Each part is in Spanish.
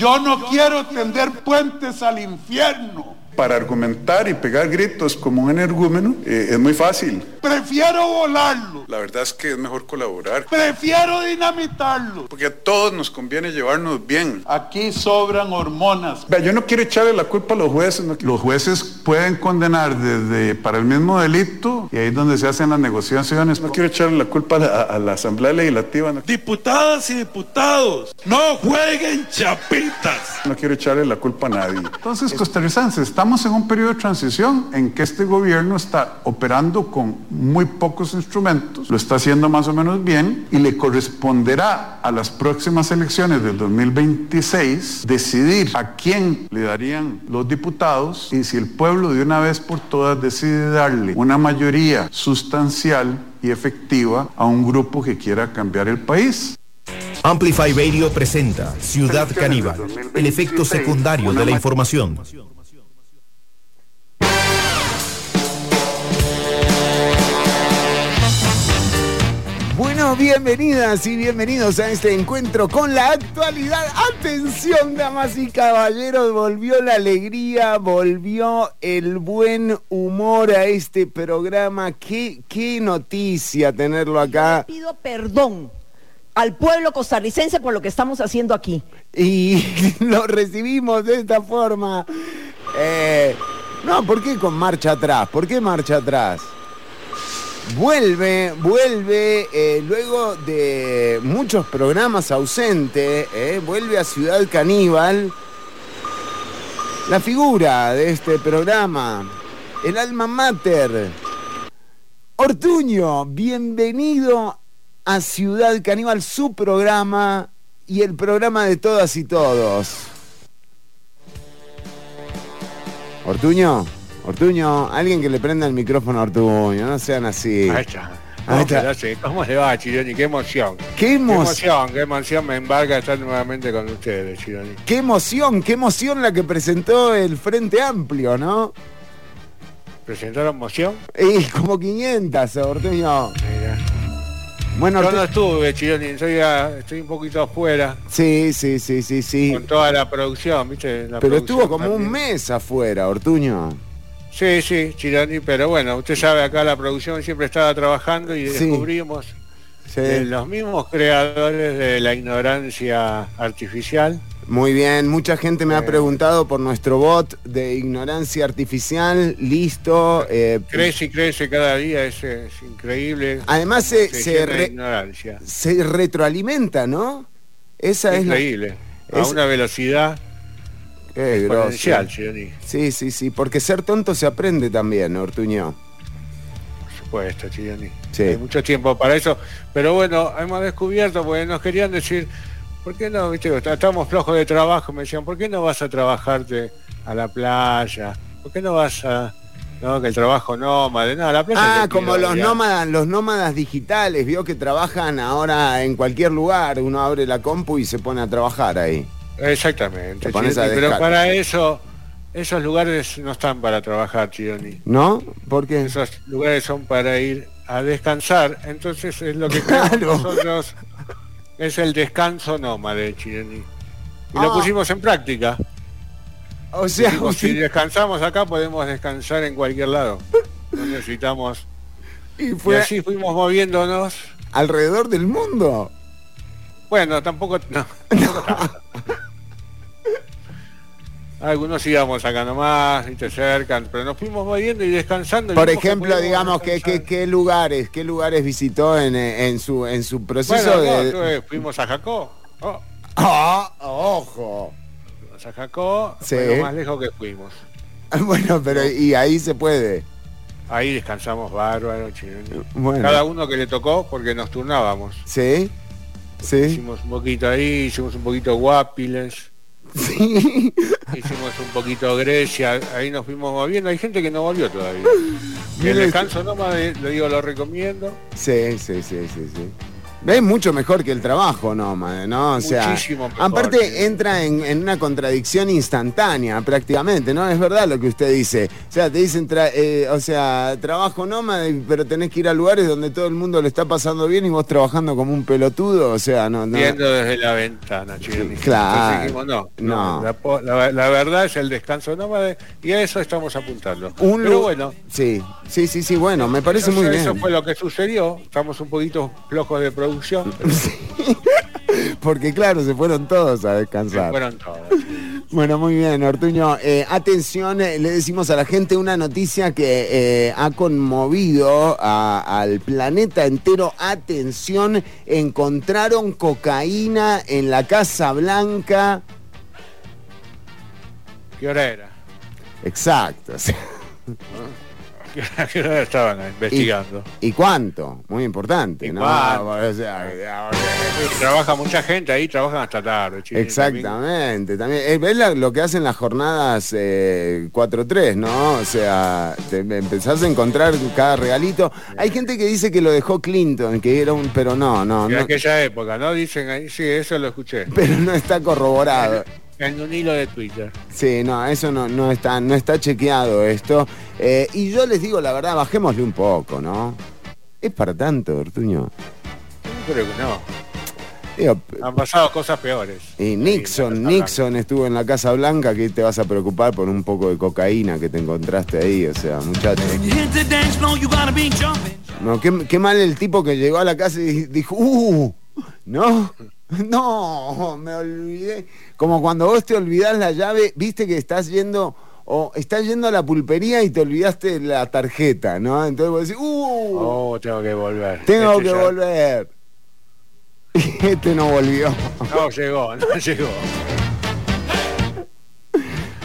Yo no quiero tender puentes al infierno. Para argumentar y pegar gritos como un energúmeno eh, es muy fácil. Prefiero volarlo. La verdad es que es mejor colaborar. Prefiero dinamitarlo. Porque a todos nos conviene llevarnos bien. Aquí sobran hormonas. Vea, yo no quiero echarle la culpa a los jueces. no- Los jueces pueden condenar desde para el mismo delito y ahí es donde se hacen las negociaciones. No quiero echarle la culpa a la, a la Asamblea Legislativa. No, Diputadas y diputados, no jueguen chapitas. no quiero echarle la culpa a nadie. Entonces, costarricenses, estamos en un periodo de transición en que este gobierno está operando con muy pocos instrumentos, lo está haciendo más o menos bien y le corresponderá a las próximas elecciones del 2026 decidir a quién le darían los diputados y si el pueblo de una vez por todas decide darle una mayoría sustancial y efectiva a un grupo que quiera cambiar el país. Amplify Radio presenta Ciudad Caníbal, el efecto secundario de la información. Bienvenidas y bienvenidos a este encuentro con la actualidad. Atención, damas y caballeros, volvió la alegría, volvió el buen humor a este programa. Qué, qué noticia tenerlo acá. Pido perdón al pueblo costarricense por lo que estamos haciendo aquí. Y lo recibimos de esta forma. Eh, no, ¿por qué con marcha atrás? ¿Por qué marcha atrás? Vuelve, vuelve, eh, luego de muchos programas ausentes, eh, vuelve a Ciudad Caníbal. La figura de este programa, el alma mater. Ortuño, bienvenido a Ciudad Caníbal, su programa y el programa de todas y todos. Ortuño, Ortuño, alguien que le prenda el micrófono a Ortuño, no sean así. Ahí está. Ahí está. ¿Cómo le va, Chironi? Qué emoción. Qué Qué emoción, qué emoción me embarga estar nuevamente con ustedes, Chironi. qué emoción, qué emoción la que presentó el Frente Amplio, ¿no? ¿Presentaron emoción? Y como 500, Ortuño. Mira. Bueno, Yo no estuve, Chironi, soy a- estoy un poquito afuera sí, sí, sí, sí, sí. con toda la producción, ¿viste? La Pero producción estuvo como un mes afuera, Ortuño. Sí, sí, Chironi, pero bueno, usted sabe, acá la producción siempre estaba trabajando y Sí. descubrimos Sí. de los mismos creadores de la ignorancia artificial. Muy bien, mucha gente me ha Eh. preguntado por nuestro bot de ignorancia artificial, listo. eh, Crece y crece cada día, es, es increíble. además se, Se se, llena de re- ignorancia. se retroalimenta, ¿no? Esa es. Increíble. A es- una velocidad Qué exponencial. Sí, sí, sí, porque ser tonto se aprende también, Ortuño. Por supuesto, Chironi. Sí. Hay mucho tiempo para eso. Pero bueno, hemos descubierto, porque nos querían decir, ¿por qué no? Viste, estamos flojos de trabajo. Me decían, ¿por qué no vas a trabajarte a la playa? ¿Por qué no vas a.? No, que el trabajo nómade. No, la playa. Ah, como los ya. nómadas, los nómadas digitales, vio que trabajan ahora en cualquier lugar, uno abre la compu y se pone a trabajar ahí. Exactamente. Te pones a Chironi, Pero para eso, esos lugares no están para trabajar, Chironi. ¿No? Porque Esos lugares son para ir a descansar. Entonces es lo que Claro. nosotros es el descanso nómade, Chironi. Y Ah. lo pusimos en práctica. o sea, si descansamos acá podemos descansar en cualquier lado. No necesitamos. y Y fue así fuimos moviéndonos. alrededor del mundo. Bueno, tampoco. no. Algunos íbamos acá nomás, y te cercan, pero nos fuimos moviendo y descansando. Por que ejemplo, digamos, ¿qué, descansar. qué, lugares, qué lugares visitó en, eh, en su en su proceso Bueno, no, de... tuve- fuimos a Jacó. Oh, ¡Ah! ¡Ojo! fuimos a Jacó, Sí. lo más lejos que fuimos. Bueno, pero y ahí se puede. Ahí descansamos bárbaro. Bueno. Cada uno que le tocó, porque nos turnábamos. ¿Sí? ¿Sí? Hicimos un poquito ahí, hicimos un poquito Guapiles, Sí. hicimos un poquito Grecia, ahí nos fuimos moviendo. Hay gente que no volvió todavía. El descanso nomás, le digo, lo recomiendo. Sí, sí, sí, sí, sí. Es mucho mejor que el trabajo nómade, ¿no? O sea, Muchísimo mejor, aparte entra en, en una contradicción instantánea prácticamente, ¿no? Es verdad lo que usted dice. O sea, te dicen, tra- eh, o sea, trabajo nómade, pero tenés que ir a lugares donde todo el mundo lo está pasando bien y vos trabajando como un pelotudo, o sea, no... no. Viendo desde la ventana, Chironi. Claro. Entonces dijimos, no, No. no. La, po- la- la verdad es el descanso nómade y a eso estamos apuntando. Un Pero lu- bueno, Sí, sí, sí, sí, bueno, me parece muy bien. eso fue lo que sucedió. Estamos un poquito flojos de producción. Pero se Porque claro, se fueron todos a descansar. fueron todos. Bueno, muy bien, Ortuño. Eh, atención, eh, le decimos a la gente una noticia que eh, ha conmovido a- al planeta entero. Atención, encontraron cocaína en la Casa Blanca. ¿Qué hora era? Exacto. sí. ¿Qué hora estaban investigando? ¿Y cuánto? Muy importante, ¿Y ¿no? O sea, Trabaja mucha gente ahí, trabajan hasta tarde. Chironi, Exactamente, también. eh, ¿Ves la- lo que hacen las jornadas eh, 4-3, no? O sea, te empezás a encontrar cada regalito. Hay gente que dice que lo dejó Clinton, que era un. Pero no, no, De no. aquella época, ¿no? Dicen ahí, sí, eso lo escuché. Pero no está corroborado. En un hilo de Twitter. Sí, no, eso no, no está, no está chequeado esto. Eh, y yo les digo la verdad, bajémosle un poco, ¿no? Es para tanto, Ortuño. Yo creo que no. Digo, Han pasado cosas peores. Y Nixon, Sí, Nixon estuvo en la Casa Blanca, que te vas a preocupar por un poco de cocaína que te encontraste ahí, o sea, muchacho. No, qué, qué mal el tipo que llegó a la casa y dijo, ¡uh! ¿No? No, me olvidé. Como cuando vos te olvidás la llave, viste que estás yendo, o estás yendo a la pulpería y te olvidaste la tarjeta, ¿no? Entonces vos decís, ¡uh! Oh, tengo que volver. tengo Este que ya- volver. Y este no volvió. No llegó, no llegó.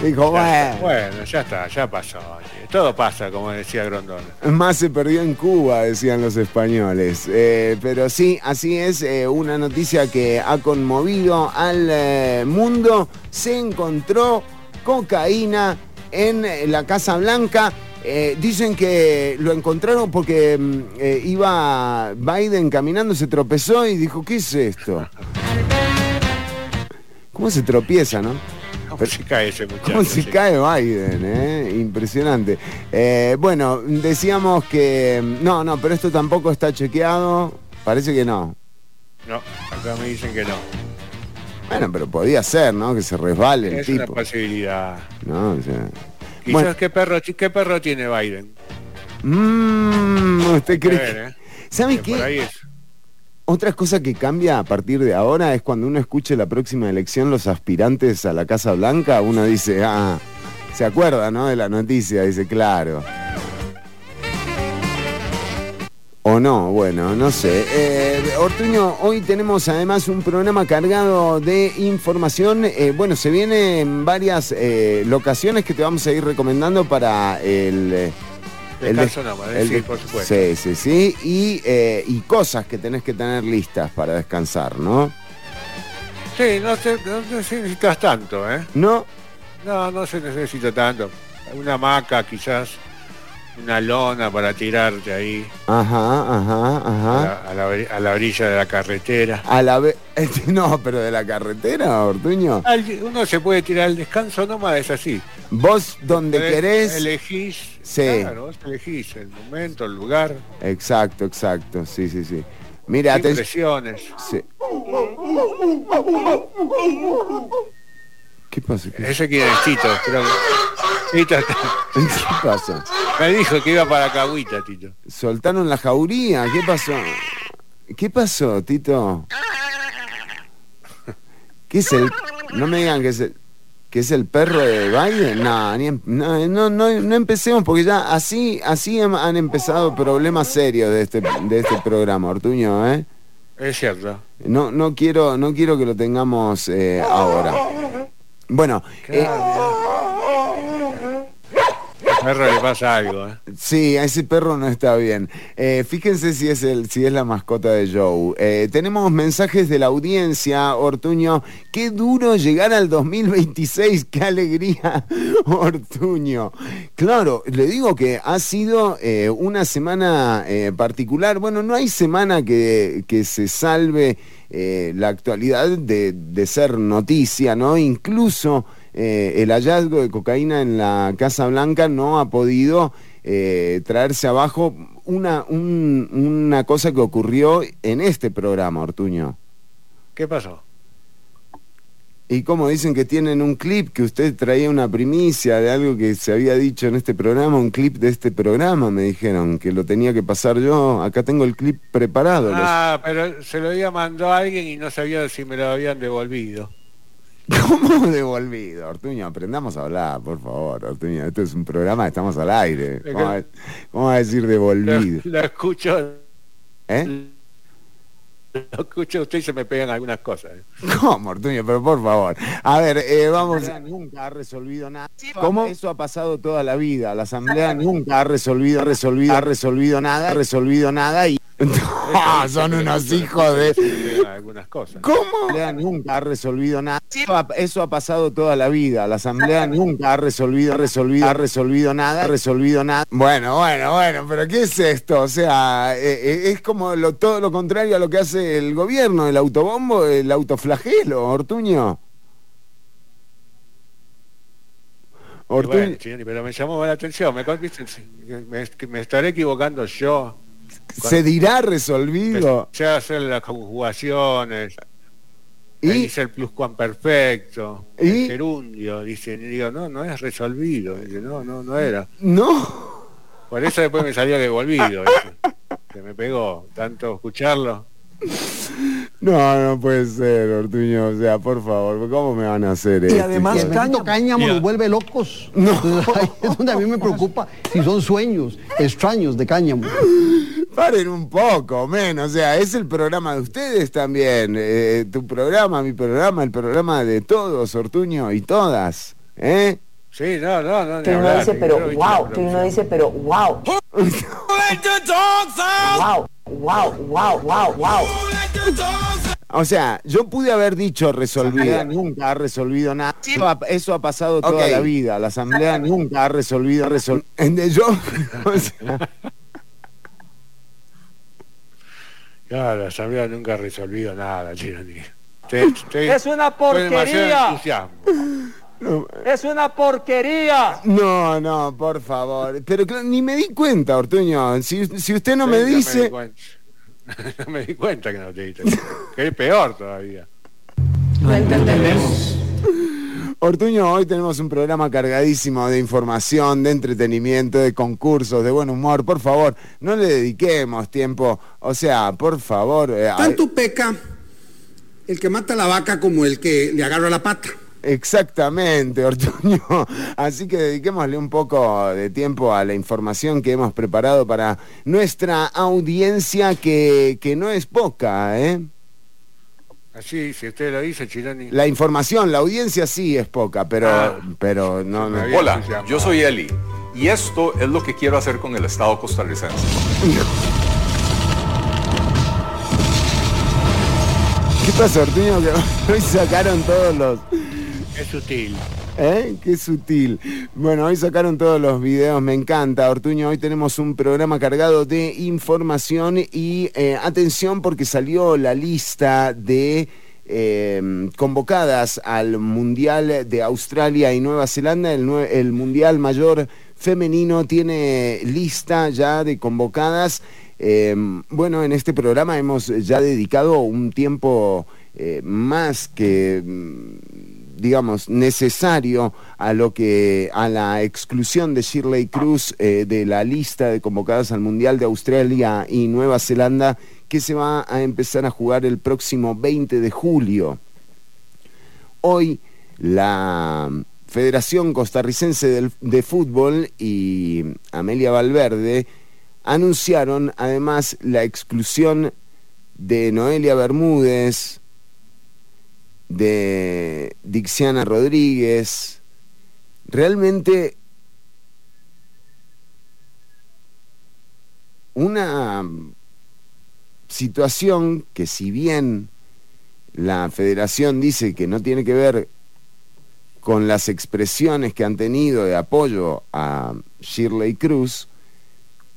Dijo, bueno. Bueno, ya está, ya pasó. Todo pasa, como decía Grondona. Más se perdió en Cuba, decían los españoles. Eh, pero sí, así es, eh, una noticia que ha conmovido al eh, mundo. Se encontró cocaína en la Casa Blanca. Dicen que lo encontraron porque mm, iba Biden caminando, se tropezó y dijo, ¿qué es esto? ¿Cómo se tropieza, no? ¿Cómo se cae ese muchacho? ¿Cómo se cae Biden? eh? Impresionante. Eh, bueno, decíamos que... No, no, pero esto tampoco está chequeado. Parece que no. No, acá me dicen que no. Bueno, pero podía ser, ¿no? Que se resbale el Es una tipo. posibilidad. ¿no? O sea, Quizás Bueno. qué perro qué perro tiene Biden. mm, ¿Usted cree ver, que- ¿eh? ¿Sabe Que por ahí qué? Otra cosa que cambia a partir de ahora es cuando uno escuche la próxima elección los aspirantes a la Casa Blanca, uno dice, ah, se acuerda, ¿no? De la noticia, dice, claro. O no, bueno, no sé. Eh, Ortuño, hoy tenemos además un programa cargado de información. Eh, bueno, se vienen varias eh, locaciones que te vamos a ir recomendando para el... el Descanso des- nómade, el sí, por supuesto. Sí, sí, sí. Y, eh, y cosas que tenés que tener listas para descansar, ¿no? Sí, no, se, no necesitas tanto, ¿eh? ¿No? No, no se necesita tanto. Una hamaca, quizás, una lona para tirarte ahí Ajá, ajá, a, ajá. la, a la a la orilla de la carretera. A la. No, pero de la carretera, Ortuño. Uno se puede tirar el descanso nómada, es así. Vos donde querés... Elegís, Sí. claro, vos elegís el momento, el lugar, Exacto, exacto, sí, sí, sí. Mira, sin aten- presiones. sí. ¿Qué pasa? ¿Qué, Ese quiere es Tito, creo que- Tito está- ¿Qué pasa? me dijo que iba para Cahuita, Tito. ¿Soltaron la jauría? ¿Qué pasó? ¿Qué pasó, Tito? ¿Qué es el...? No me digan que es el... ¿Que es el perro de Biden? No, ni em- no, no, no, empecemos porque ya así, así han empezado problemas serios de este, de este programa, Ortuño, ¿eh? Es cierto. No, no quiero, no quiero que lo tengamos eh, ahora. Bueno, eh, perro le pasa algo. ¿eh? Sí, a ese perro no está bien. Eh, fíjense si es, el, si es la mascota de Joe. Eh, tenemos mensajes de la audiencia, Ortuño. Qué duro llegar al 2026, qué alegría, Ortuño. Claro, le digo que ha sido eh, una semana particular. Bueno, no hay semana que, que se salve la actualidad de, de ser noticia, ¿no? Incluso... Eh, el hallazgo de cocaína en la Casa Blanca no ha podido eh, traerse abajo una, una cosa que ocurrió en este programa, Ortuño. ¿Qué pasó? Y como dicen que tienen un clip, que usted traía una primicia de algo que se había dicho en este programa, un clip de este programa, me dijeron, que lo tenía que pasar yo. Acá tengo el clip preparado. Ah, pero se lo había mandado a alguien y no sabía si me lo habían devolvido. ¿Cómo devolvido? Ortuño, aprendamos a hablar, por favor, Ortuño. Esto es un programa, estamos al aire. ¿Cómo va a decir devolvido? Lo, escucho. ¿Eh? Lo escucho usted y se me pegan algunas cosas. ¿eh? ¿Cómo, Ortuño? Pero por favor. A ver, eh, vamos. nunca ha resolvido nada. ¿Cómo? Eso ha pasado toda la vida. La Asamblea nunca ha resolvido, resolvido, ha resolvido nada, ha resolvido nada y no, son unos hijos de... Algunas cosas. ¿Cómo? La Asamblea nunca ha resolvido nada. Eso ha pasado toda la vida. La Asamblea nunca ha resolvido, resolvido, ha resolvido nada, ha resolvido nada. Bueno, bueno, bueno, pero ¿qué es esto? O sea, eh, eh, es como todo lo contrario a lo que hace el gobierno, el autobombo, el autoflagelo, Ortuño. Ortuño. pero me llamó la atención, me, me estaré equivocando yo se dirá resolvido. Se hacer las conjugaciones. ¿Y? Dice el pluscuamperfecto, ¿Y? el gerundio, dice, digo, no, no es resolvido, dice, no, no, no era. No. Por eso después me salió devolvido, se me pegó tanto escucharlo. No, no puede ser, Ortuño. O sea, por favor, ¿cómo me van a hacer Y además, Cáñamo, cáñamo nos vuelve locos. No. ahí es donde a mí me preocupa si son sueños extraños de cáñamo. Paren un poco, menos. O sea, es el programa de ustedes también. Eh, tu programa, mi programa, el programa de todos, Ortuño, y todas. ¿Eh? Sí, no, no, no. Que uno dice, pero wow. Que uno dice, pero wow. wow. Wow, wow, wow, wow. O sea, yo pude haber dicho resolvido. nunca ha resolvido nada. Eso ha pasado toda la vida. La asamblea nunca ha resolvido. Resol... Yo, Claro, la asamblea nunca ha resolvido nada, Chironi. es una porquería. Es una porquería. No, no, por favor. Pero ni me di cuenta, Ortuño. Si, usted no me dice... no me di cuenta que no te diste. Que es peor todavía. No entendemos. Ortuño, hoy tenemos un programa cargadísimo de información, de entretenimiento, de concursos, de buen humor. Por favor, no le dediquemos tiempo. O sea, por favor. Eh, Tanto peca el que mata la vaca como el que le agarra la pata. Exactamente, Ortuño. Así que dediquémosle un poco de tiempo a la información que hemos preparado para nuestra audiencia, que, no es poca, ¿eh? Así, si usted lo dice, Chironi. La información, la audiencia sí es poca, pero, ah. pero no, no. Hola, yo soy Eli, y esto es lo que quiero hacer con el Estado costarricense. ¿Qué pasa, Ortuño? Que hoy sacaron todos los es sutil. ¿Eh? Qué sutil. Bueno, hoy sacaron todos los videos, me encanta. Ortuño, hoy tenemos un programa cargado de información y eh, atención porque salió la lista de em, convocadas al Mundial de Australia y Nueva Zelanda. El, el Mundial Mayor Femenino tiene lista ya de convocadas. Em, bueno, en este programa hemos ya dedicado un tiempo eh, más que digamos, necesario a lo que a la exclusión de Shirley Cruz eh, de la lista de convocadas al Mundial de Australia y Nueva Zelanda que se va a empezar a jugar el próximo 20 de julio. Hoy la Federación Costarricense de Fútbol y Amelia Valverde anunciaron además la exclusión de Noelia Bermúdez, de Dixiana Rodríguez. Realmente una situación que si bien la federación dice que no tiene que ver con las expresiones que han tenido de apoyo a Shirley Cruz,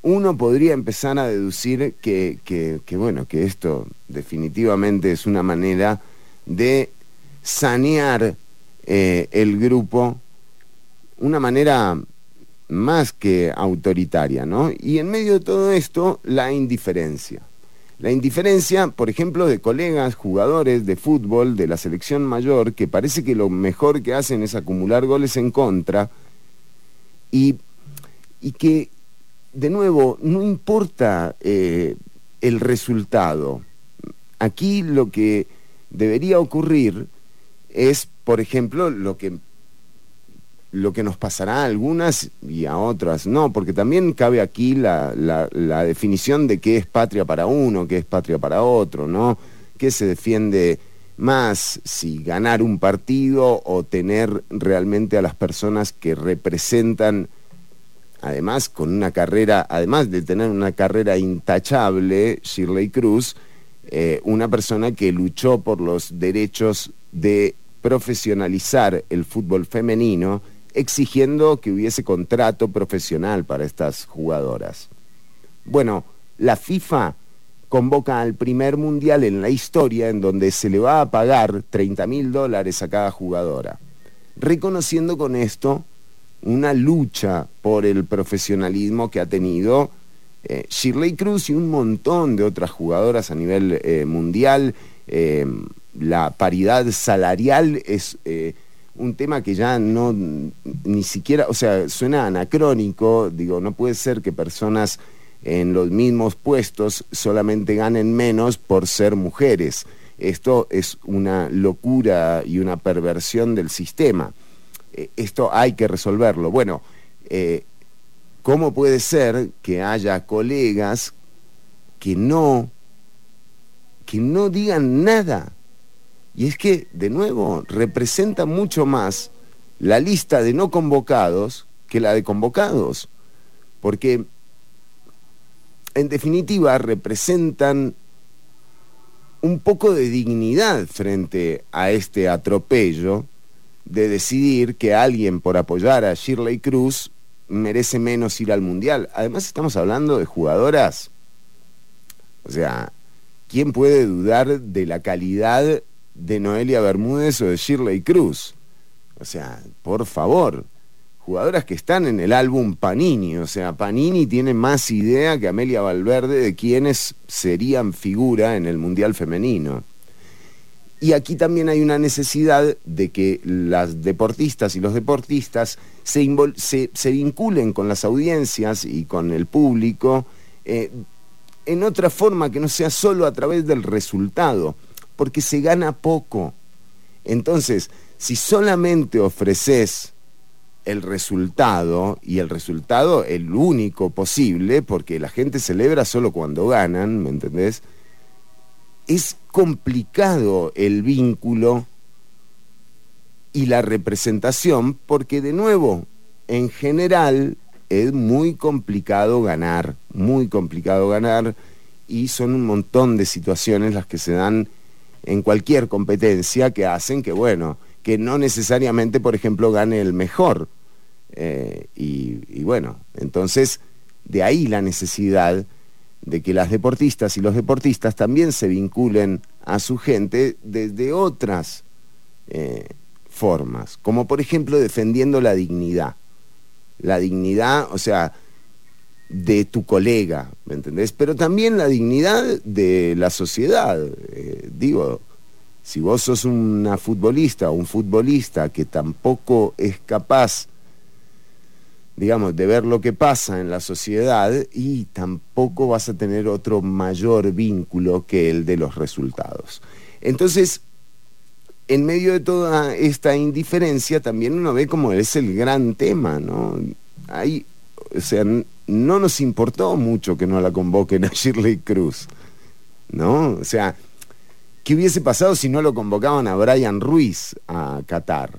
uno podría empezar a deducir que, bueno, que esto definitivamente es una manera de sanear eh, el grupo, una manera más que autoritaria, ¿no? Y en medio de todo esto, la indiferencia. La indiferencia, por ejemplo, de colegas, jugadores de fútbol de la selección mayor, que parece que lo mejor que hacen es acumular goles en contra, y, y que, de nuevo, no importa eh, el resultado. Aquí lo que debería ocurrir es, por ejemplo, lo que lo que nos pasará a algunas y a otras no, porque también cabe aquí la, definición de qué es patria para uno, qué es patria para otro, ¿no? ¿Qué se defiende más si ganar un partido o tener realmente a las personas que representan, además con una carrera, además de tener una carrera intachable, Shirley Cruz, eh, una persona que luchó por los derechos de profesionalizar el fútbol femenino exigiendo que hubiese contrato profesional para estas jugadoras. Bueno, la FIFA convoca al primer mundial en la historia en donde se le va a pagar 30 mil dólares a cada jugadora, reconociendo con esto una lucha por el profesionalismo que ha tenido eh, Shirley Cruz y un montón de otras jugadoras a nivel eh, mundial. Eh, la paridad salarial es un tema que ya no, ni siquiera, o sea, suena anacrónico, digo, no puede ser que personas en los mismos puestos solamente ganen menos por ser mujeres. Esto es una locura y una perversión del sistema. Esto hay que resolverlo. Bueno, ¿cómo puede ser que haya colegas que no, que no digan nada? Y es que, de nuevo, representa mucho más la lista de no convocados que la de convocados. Porque, en definitiva, representan un poco de dignidad frente a este atropello de decidir que alguien por apoyar a Shirley Cruz merece menos ir al Mundial. Además estamos hablando de jugadoras. O sea, ¿quién puede dudar de la calidad de Noelia Bermúdez o de Shirley Cruz. O sea, por favor, jugadoras que están en el álbum Panini. O sea, Panini tiene más idea que Amelia Valverde de quiénes serían figura en el Mundial Femenino. Y aquí también hay una necesidad de que las deportistas y los deportistas se, se, vinculen con las audiencias y con el público eh, en otra forma que no sea solo a través del resultado porque se gana poco. Entonces, si solamente ofreces el resultado, y el resultado el único posible, porque la gente celebra solo cuando ganan, ¿me entendés? Es complicado el vínculo y la representación, porque de nuevo, en general, es muy complicado ganar, muy complicado ganar, y son un montón de situaciones las que se dan en cualquier competencia que hacen que, bueno, que no necesariamente, por ejemplo, gane el mejor. Eh, y, bueno, entonces de ahí la necesidad de que las deportistas y los deportistas también se vinculen a su gente desde otras eh, formas, como por ejemplo defendiendo la dignidad. La dignidad, o sea, de tu colega, ¿me entendés? Pero también la dignidad de la sociedad. Eh, digo, si vos sos una futbolista o un futbolista que tampoco es capaz, digamos, de ver lo que pasa en la sociedad y tampoco vas a tener otro mayor vínculo que el de los resultados. Entonces, en medio de toda esta indiferencia, también uno ve como es el gran tema, ¿no? Hay, o sea, no nos importó mucho que no la convoquen a Shirley Cruz, ¿no? O sea, ¿qué hubiese pasado si no lo convocaban a Brian Ruiz a Qatar?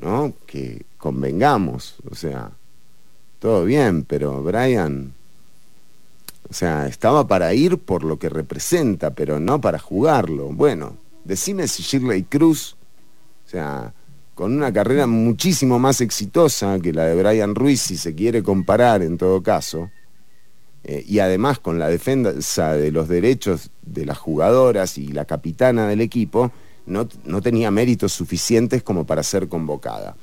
¿No? Que convengamos, o sea, todo bien, pero Brian, O sea, estaba para ir por lo que representa, pero no para jugarlo. Bueno, decime si Shirley Cruz, o sea, con una carrera muchísimo más exitosa que la de Brian Ruiz, si se quiere comparar en todo caso, eh, y además con la defensa de los derechos de las jugadoras y la capitana del equipo, no, no tenía méritos suficientes como para ser convocada.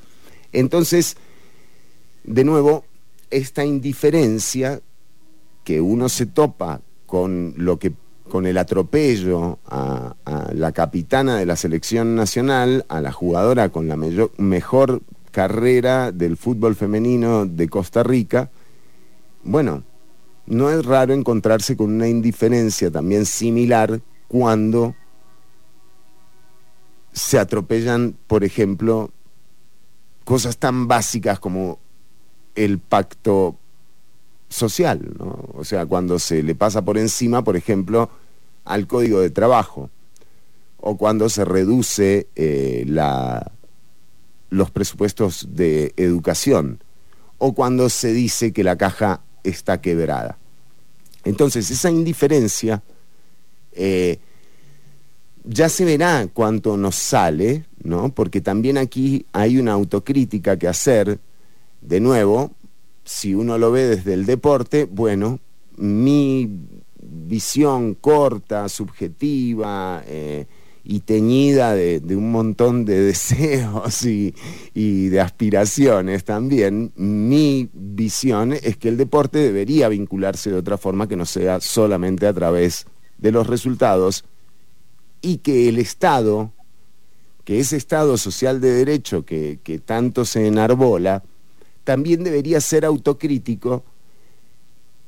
Entonces, de nuevo, esta indiferencia que uno se topa con lo que con el atropello a, la capitana de la selección nacional, a la jugadora con la mejor carrera del fútbol femenino de Costa Rica, bueno, no es raro encontrarse con una indiferencia también similar cuando se atropellan, por ejemplo, cosas tan básicas como el pacto social. O sea, cuando se le pasa por encima, por ejemplo, al código de trabajo, o cuando se reduce eh, la, los presupuestos de educación, o cuando se dice que la caja está quebrada. Entonces, esa indiferencia eh, ya se verá cuánto nos sale, ¿no? Porque también aquí hay una autocrítica que hacer, de nuevo, si uno lo ve desde el deporte, bueno, mi visión corta, subjetiva eh, y teñida de, un montón de deseos y, de aspiraciones también, mi visión es que el deporte debería vincularse de otra forma que no sea solamente a través de los resultados y que el Estado, que ese Estado social de derecho que, que tanto se enarbola, también debería ser autocrítico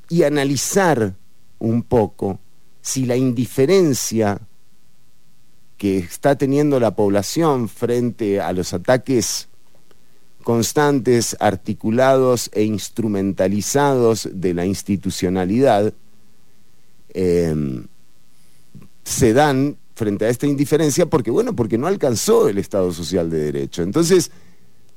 y analizar un poco si la indiferencia que está teniendo la población frente a los ataques constantes, articulados e instrumentalizados de la institucionalidad, em, se dan frente a esta indiferencia porque, bueno, porque no alcanzó el Estado Social de Derecho. Entonces,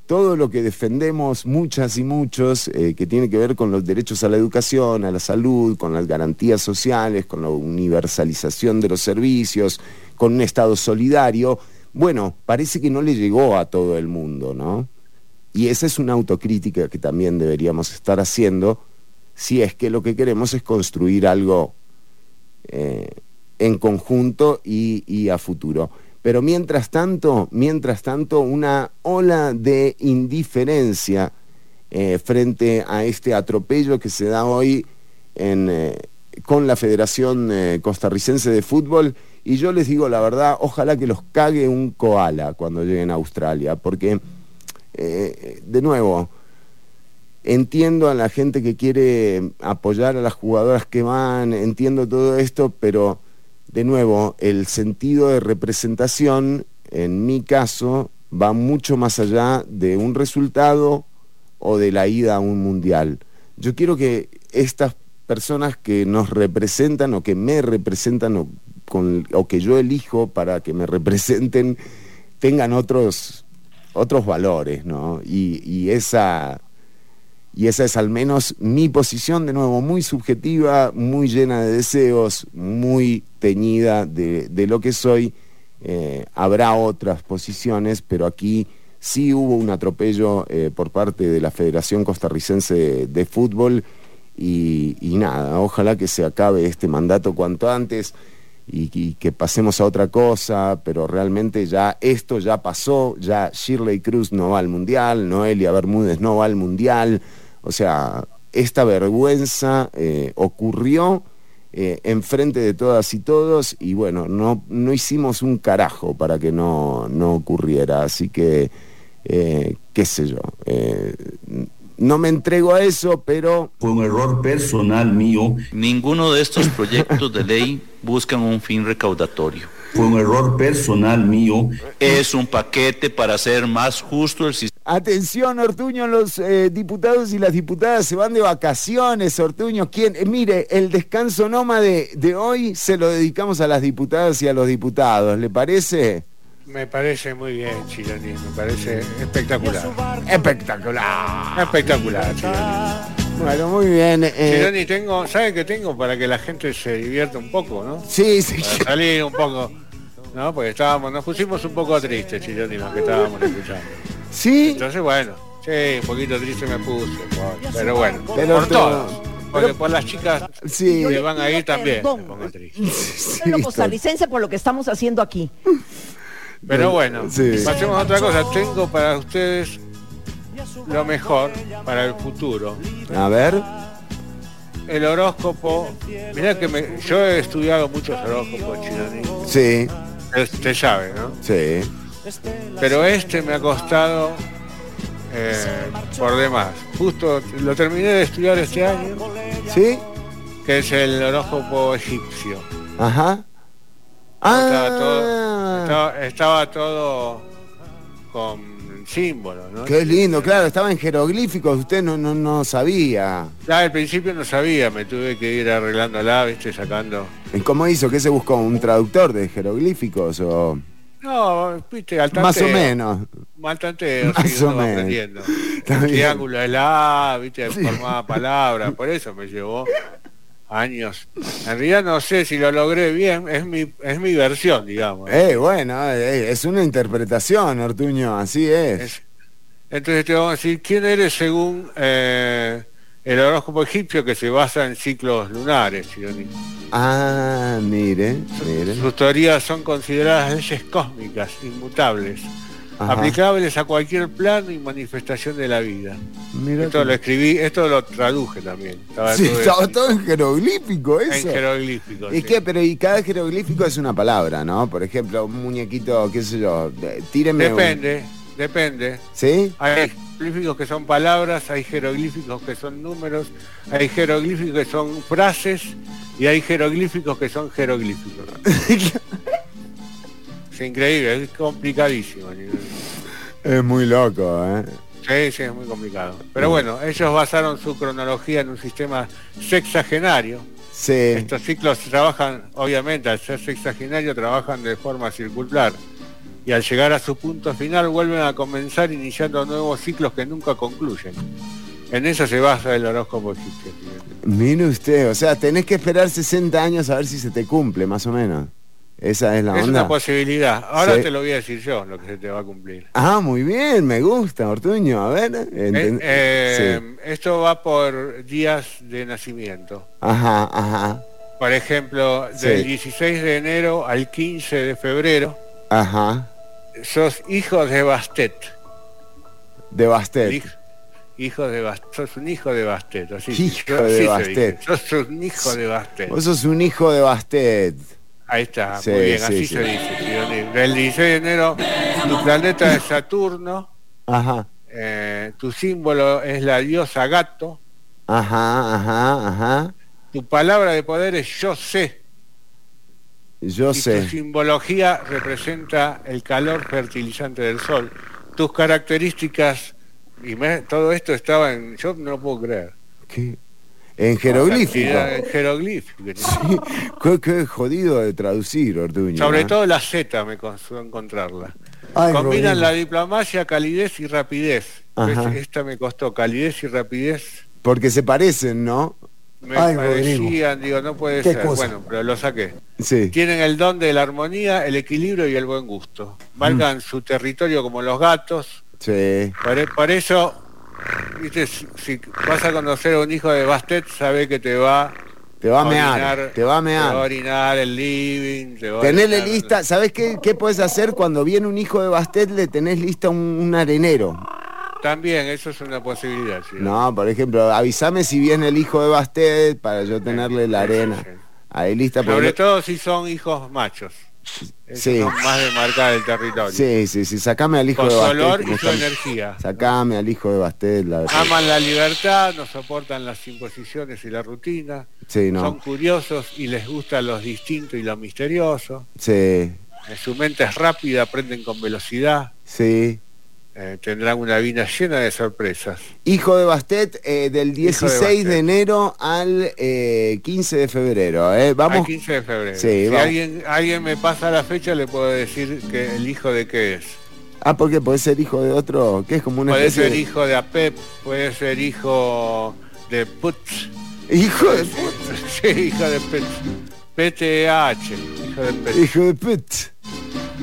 todo lo que defendemos muchas y muchos, eh, que tiene que ver con los derechos a la educación, a la salud, con las garantías sociales, con la universalización de los servicios, con un Estado solidario, bueno, parece que no le llegó a todo el mundo, ¿no? Y esa es una autocrítica que también deberíamos estar haciendo si es que lo que queremos es construir algo eh, en conjunto y a futuro. Pero mientras tanto, mientras tanto, una ola de indiferencia eh, frente a este atropello que se da hoy eh, con la Federación eh, Costarricense de Fútbol. Y yo les digo la verdad, ojalá que los cague un koala cuando lleguen a Australia, porque, de nuevo, entiendo a la gente que quiere apoyar a las jugadoras que van, entiendo todo esto, pero de nuevo, el sentido de representación, en mi caso, va mucho más allá de un resultado o de la ida a un mundial. Yo quiero que estas personas que nos representan o que me representan o, que yo elijo para que me representen tengan otros, otros valores, ¿no? y esa y esa es al menos mi posición, de nuevo, muy subjetiva, muy llena de deseos, muy teñida de, lo que soy. Eh, habrá otras posiciones, pero aquí sí hubo un atropello eh, por parte de la Federación Costarricense de, Fútbol y, nada, ojalá que se acabe este mandato cuanto antes y, y, que pasemos a otra cosa, pero realmente ya esto ya pasó, ya Shirley Cruz no va al Mundial, Noelia Bermúdez no va al Mundial, o sea, esta vergüenza eh, ocurrió eh, enfrente de todas y todos y bueno, no, no hicimos un carajo para que no, no ocurriera. Así que, eh, qué sé yo, no me entrego a eso, pero... Fue un error personal mío. Ninguno de estos proyectos de ley buscan un fin recaudatorio. Fue un error personal mío. Es un paquete para hacer más justo el sistema Atención, Ortuño, los eh, diputados y las diputadas se van de vacaciones, Ortuño. ¿Quién? Eh, mire, el descanso nómade de hoy se lo dedicamos a las diputadas y a los diputados, ¿le parece? Me parece muy bien, Chironi, me parece espectacular. Espectacular. Espectacular, Chironi. Bueno, muy bien. Eh... tengo, ¿sabe qué tengo? Para que la gente se divierta un poco, ¿no? Sí, sí. Para salir un poco. No, porque estábamos, nos pusimos un poco tristes, Chironi, los que estábamos escuchando. Sí. Entonces, bueno, sí, un poquito triste me puse, pero bueno, pero por todo. Porque por las chicas sí. que van a ir también. Me pongo triste. Sí, costarricense por lo que estamos haciendo aquí. Pero bueno, pasemos a otra cosa. Tengo para ustedes lo mejor para el futuro. A ver. El horóscopo. Mirá que me, yo he estudiado muchos horóscopos, Chironi. Sí. Usted sabe, ¿no? Sí. Pero este me ha costado eh, por demás. Justo lo terminé de estudiar este año. ¿Sí? Que es el horóscopo egipcio. Ajá. Ah. Estaba, todo, con símbolos, ¿no? Qué lindo, claro, estaba en jeroglíficos, usted no, no, no sabía. Ya al principio no sabía, me tuve que ir arreglándola, viste, sacando. ¿Cómo hizo? ¿Qué se buscó? ¿Un traductor de jeroglíficos o...? No, viste, al tanteo. Más o menos. Mal tanteo, Más o menos. aprendiendo. triángulo de la, viste, formaba palabras, por eso me llevó años. En realidad no sé si lo logré bien, es mi, es mi versión, digamos. Eh, bueno, eh, es una interpretación, Ortuño, así es. entonces te vamos a decir, ¿quién eres según eh, el horóscopo egipcio que se basa en ciclos lunares, Ah, mire, mire. Sus teorías son consideradas leyes cósmicas, inmutables, aplicables a cualquier plano y manifestación de la vida. esto lo escribí, esto lo traduje también. Estaba, sí, todo, estaba todo en jeroglífico eso. En jeroglífico. ¿Y qué? Pero y cada jeroglífico es una palabra, ¿no? Por ejemplo, un muñequito, qué sé yo, tíreme. Depende, depende. ¿Sí? Hay jeroglíficos que son palabras, hay jeroglíficos que son números, hay jeroglíficos que son frases y hay jeroglíficos que son jeroglíficos. increíble, es complicadísimo. Es muy loco, ¿eh? Sí, sí, es muy complicado. Pero bueno, ellos basaron su cronología en un sistema sexagenario. Sí. Estos ciclos trabajan, obviamente, al ser sexagenario, trabajan de forma circular. Y al llegar a su punto final vuelven a comenzar iniciando nuevos ciclos que nunca concluyen. En eso se basa el horóscopo egipcio. Mire usted, o sea, tenés que esperar 60 años a ver si se te cumple, más o menos. Esa es la es onda. una posibilidad. Ahora te lo voy a decir yo, lo que se te va a cumplir. Ah, muy bien, me gusta, Ortuño. A ver. Eh, eh, esto va por días de nacimiento. Ajá, ajá. Por ejemplo, del 16 de enero al 15 de febrero. Ajá. Sos hijo de Bastet. De Bastet hijo de Bastet, sos un hijo de Bastet. hijo de Bastet. Sos un hijo de Bastet. Vos sos un hijo de Bastet. Ahí está, muy bien, así se dice. El 16 de enero, tu planeta es Saturno. Ajá. Eh, tu símbolo es la diosa gato. Ajá, ajá, ajá. Tu palabra de poder es yo sé. Yo sé. Tu simbología representa el calor fertilizante del sol. Tus características y todo esto estaba en... Yo no lo puedo creer. ¿Qué? En jeroglífico. En jeroglífico. Sí. qué, jodido de traducir. Sobre todo la Z me costó encontrarla. Combinan la diplomacia, calidez y rapidez. Esta me costó calidez y rapidez. Porque se parecen, ¿no? Me parecían, digo, no puede ser. Bueno, pero lo saqué. Sí. Tienen el don de la armonía, el equilibrio y el buen gusto. Valgan mm. su territorio como los gatos, Sí. Por, eso, viste, si, vas a conocer a un hijo de Bastet, sabe que te va te va a mear, te va a mear. Te va a orinar el living. Te Tenerle lista, ¿sabes qué, qué puedes hacer cuando viene un hijo de Bastet? Le tenés lista un, arenero. También, eso es una posibilidad. No, por ejemplo, avísame si viene el hijo de Bastet para yo tenerle la arena. Ahí lista. Sobre todo si son hijos machos sí. más de marcar el territorio. Sí, sí, sí, sacame al hijo de Bastet. Su olor y su energía. Sacame al hijo de Bastet. Aman la libertad, no soportan las imposiciones y la rutina. Sí, no. Son curiosos y les gusta lo distinto y lo misterioso. Sí. Su mente es rápida, aprenden con velocidad. Sí. Eh, tendrán una vida llena de sorpresas. Hijo de Bastet, eh, del 16 de, enero al 15 eh, de febrero. ¿eh? Vamos. Al 15 de febrero. si alguien, alguien me pasa la fecha, le puedo decir que el hijo de qué es. Ah, porque puede ser hijo de otro, que es como una Puede ser hijo de APEP, puede ser hijo de Putz. Hijo de Putz. Sí, hijo de Putz. PTH, hijo de Putz. Hijo de Putz.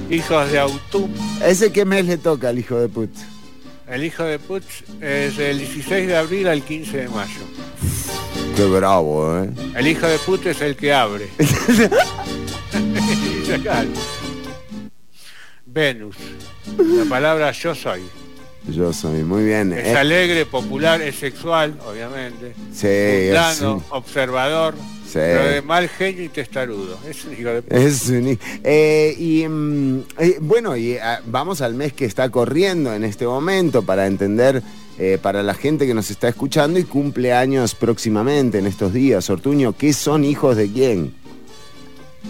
Hijos de Autumn. ¿Ese qué mes le toca al hijo de Putz? El hijo de Putz es del 16 de abril al 15 de mayo. Qué bravo, ¿eh? El hijo de Putz es el que abre. Venus. La palabra yo soy. Yo soy, muy bien. Es alegre, popular, es sexual, obviamente. Sí, plano, observador. Pero de mal genio y testarudo. Es un hijo de Es un eh, y mm, eh, bueno, y ah, vamos al mes que está corriendo en este momento para entender eh, para la gente que nos está escuchando y cumple años próximamente en estos días. Ortuño, ¿qué son hijos de quién?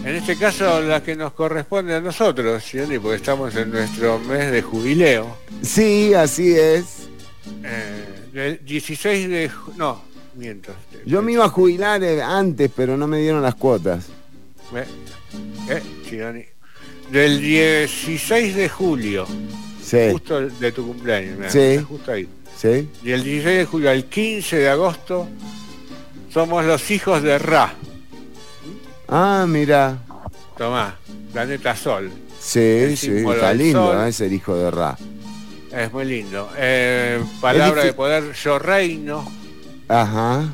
En este caso, la que nos corresponde a nosotros, porque estamos en nuestro mes de jubileo. Sí, así es. el 16 de... No, Yo me iba a jubilar eh, antes, pero no me dieron las cuotas. ¿Eh? Del 16 de julio. Sí. Justo de tu cumpleaños. sí. Justo ahí. Sí. Y el 16 de julio al 15 de agosto somos los hijos de Ra. Ah, mira. Tomá, planeta Sol. Sí, sí, está lindo, es el hijo de Ra. Es muy lindo. Eh, palabra de poder, yo reino. Ajá.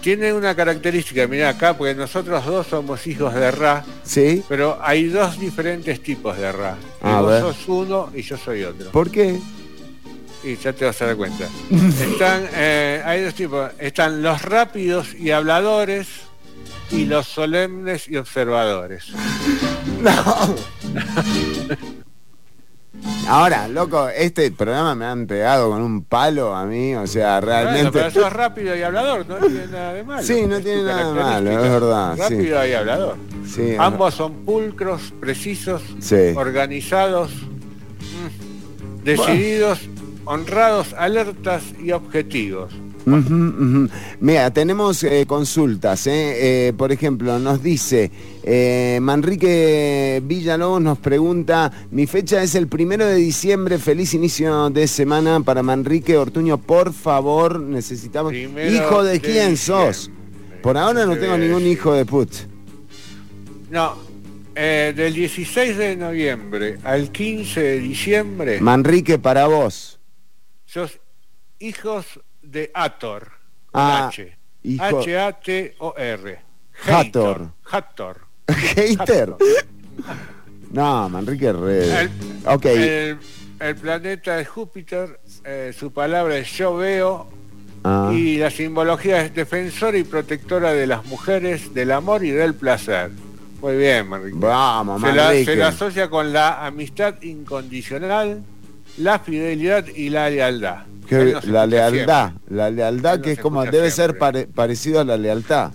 Tiene una característica, mira acá, porque nosotros dos somos hijos de Ra. Sí. Pero hay dos diferentes tipos de Ra. A vos ver. sos uno y yo soy otro. ¿Por qué? Y ya te vas a dar cuenta. Están, eh, hay dos tipos. Están los rápidos y habladores y los solemnes y observadores. No. Ahora, loco, este programa me han pegado con un palo a mí, o sea, realmente... Bueno, pero sos rápido y hablador, no tiene nada de malo. Sí, no Es tiene nada de malo, es verdad, sí. Rápido y hablador. Sí, Ambos son pulcros, precisos, Sí. organizados, mm, decididos, honrados, alertas y objetivos. Mira, tenemos eh, consultas. ¿eh? Eh, por ejemplo, nos dice Manrique Villalobos nos pregunta: Mi fecha es el primero de diciembre. Feliz inicio de semana para Manrique Ortuño. Por favor, necesitamos. Primero ¿Hijo de de quién sos? Por ahora no tengo ningún hijo de put. No, del 16 de noviembre al 15 de diciembre, Manrique, para vos. sos hijos de Ator. con Ah, H. hijo- H-A-T-O-R. Hathor. Hathor. Hater. No, Manrique Red. El, Ok. el- el planeta es Júpiter, eh, su palabra es yo veo, Ah. y la simbología es defensora y protectora de las mujeres, del amor y del placer. Muy bien, Manrique. Vamos, se, la, se la asocia con la amistad incondicional, la fidelidad y la lealtad. Que la siempre. la lealtad Él que es como debe ser pare- parecido a la lealtad.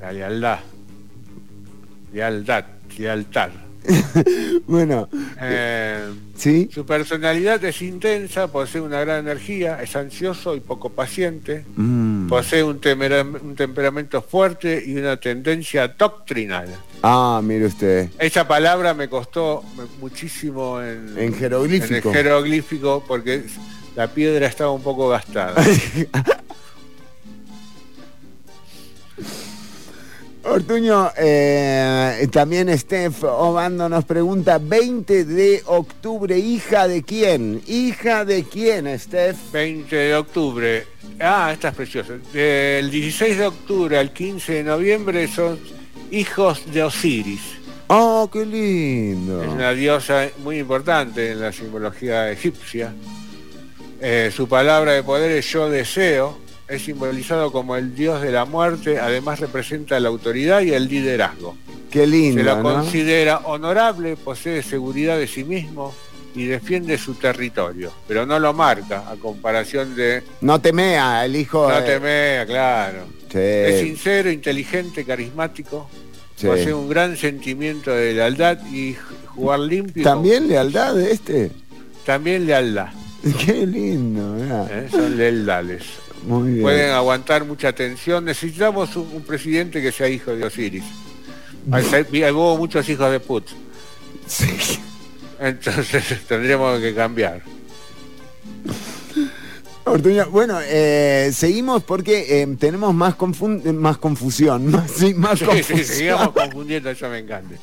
La lealtad. Lealtad, lealtad. Bueno, Eh, ¿sí? Su personalidad es intensa, posee una gran energía, es ansioso y poco paciente, Mm. posee un, un temperamento fuerte y una tendencia doctrinal. Ah, mire usted. Esa palabra me costó muchísimo en, En jeroglífico. en el jeroglífico porque la piedra estaba un poco gastada. Ortuño, eh, también Steph Obando nos pregunta, 20 de octubre, ¿hija de quién? ¿Hija de quién, Steph? 20 de octubre. Ah, esta es preciosa. Del 16 de octubre al 15 de noviembre son hijos de Osiris. Oh, qué lindo. Es una diosa muy importante en la simbología egipcia. Eh, su palabra de poder es yo deseo. Es simbolizado como el dios de la muerte. Además representa la autoridad y el liderazgo. Qué lindo, Se lo ¿no? considera honorable, posee seguridad de sí mismo y defiende su territorio. Pero no lo marca a comparación de... No temea, el hijo... No eh, temea, claro. Sí. Es sincero, inteligente, carismático. Sí. Posee un gran sentimiento de lealtad y jugar limpio. ¿También lealtad de este? También lealtad. Qué lindo. ¿eh? Son lealdades. Muy bien. Pueden aguantar mucha tensión. Necesitamos un, un presidente que sea hijo de Osiris. Hubo muchos hijos de Put. Sí. Entonces tendríamos que cambiar. Ortuño, bueno, eh, seguimos porque eh, tenemos más, más confusión. Más, sí, más sí, confusión. Sí, seguimos confundiendo, eso me encanta.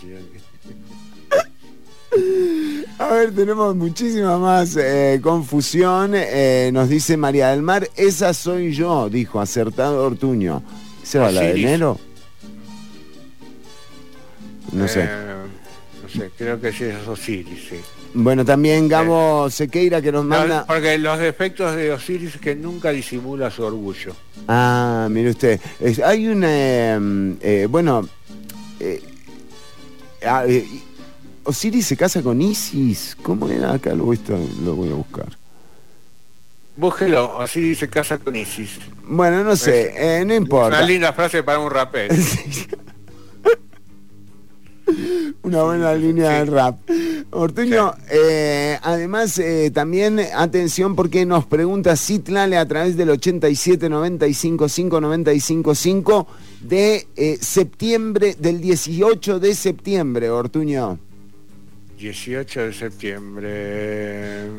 A ver, tenemos muchísima más eh, confusión. nos dice María del Mar, esa soy yo, dijo, acertado Ortuño. ¿Será la de enero? No sé. no sé, creo que sí es Osiris, sí. Bueno, también Gabo Sequeira que nos manda... porque los defectos de Osiris que nunca disimula su orgullo. Ah, mire usted. hay una... Em, eh, bueno... Eh, ah, eh, Osiris se casa con Isis. ¿Cómo era acá? Lo voy, a, lo voy a buscar. Búsquelo, Osiris se casa con Isis. Bueno, no sé, no importa. Una linda frase para un rapero. Una buena línea de rap. Ortuño, eh, además eh, también atención porque nos pregunta Citlale a través del 87 95 5 de eh, septiembre, del 18 de septiembre, Ortuño. 18 de septiembre.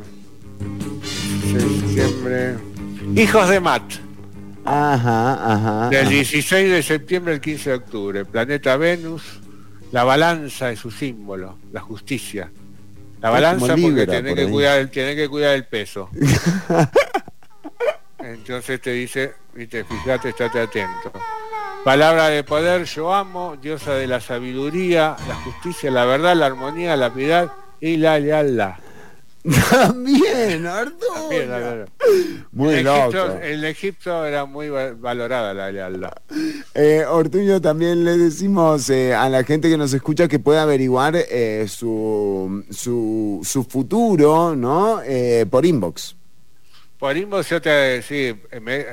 Septiembre. Hijos de Matt. Ajá, ajá. Del 16 de septiembre al 15 de octubre. Planeta Venus. La balanza es su símbolo, la justicia. La balanza porque tiene que, cuidar tiene que cuidar el peso. Entonces te dice, viste, fíjate, estate atento. Palabra de poder, yo amo, diosa de la sabiduría, la justicia, la verdad, la armonía, la piedad y la lealtad. También, Arturo. Muy en Egipto, en Egipto era muy valorada la lealtad. Eh, Ortuño, también le decimos eh, a la gente que nos escucha que puede averiguar eh, su, su, su, futuro, ¿no? Eh, por inbox. Por inbox yo te sí,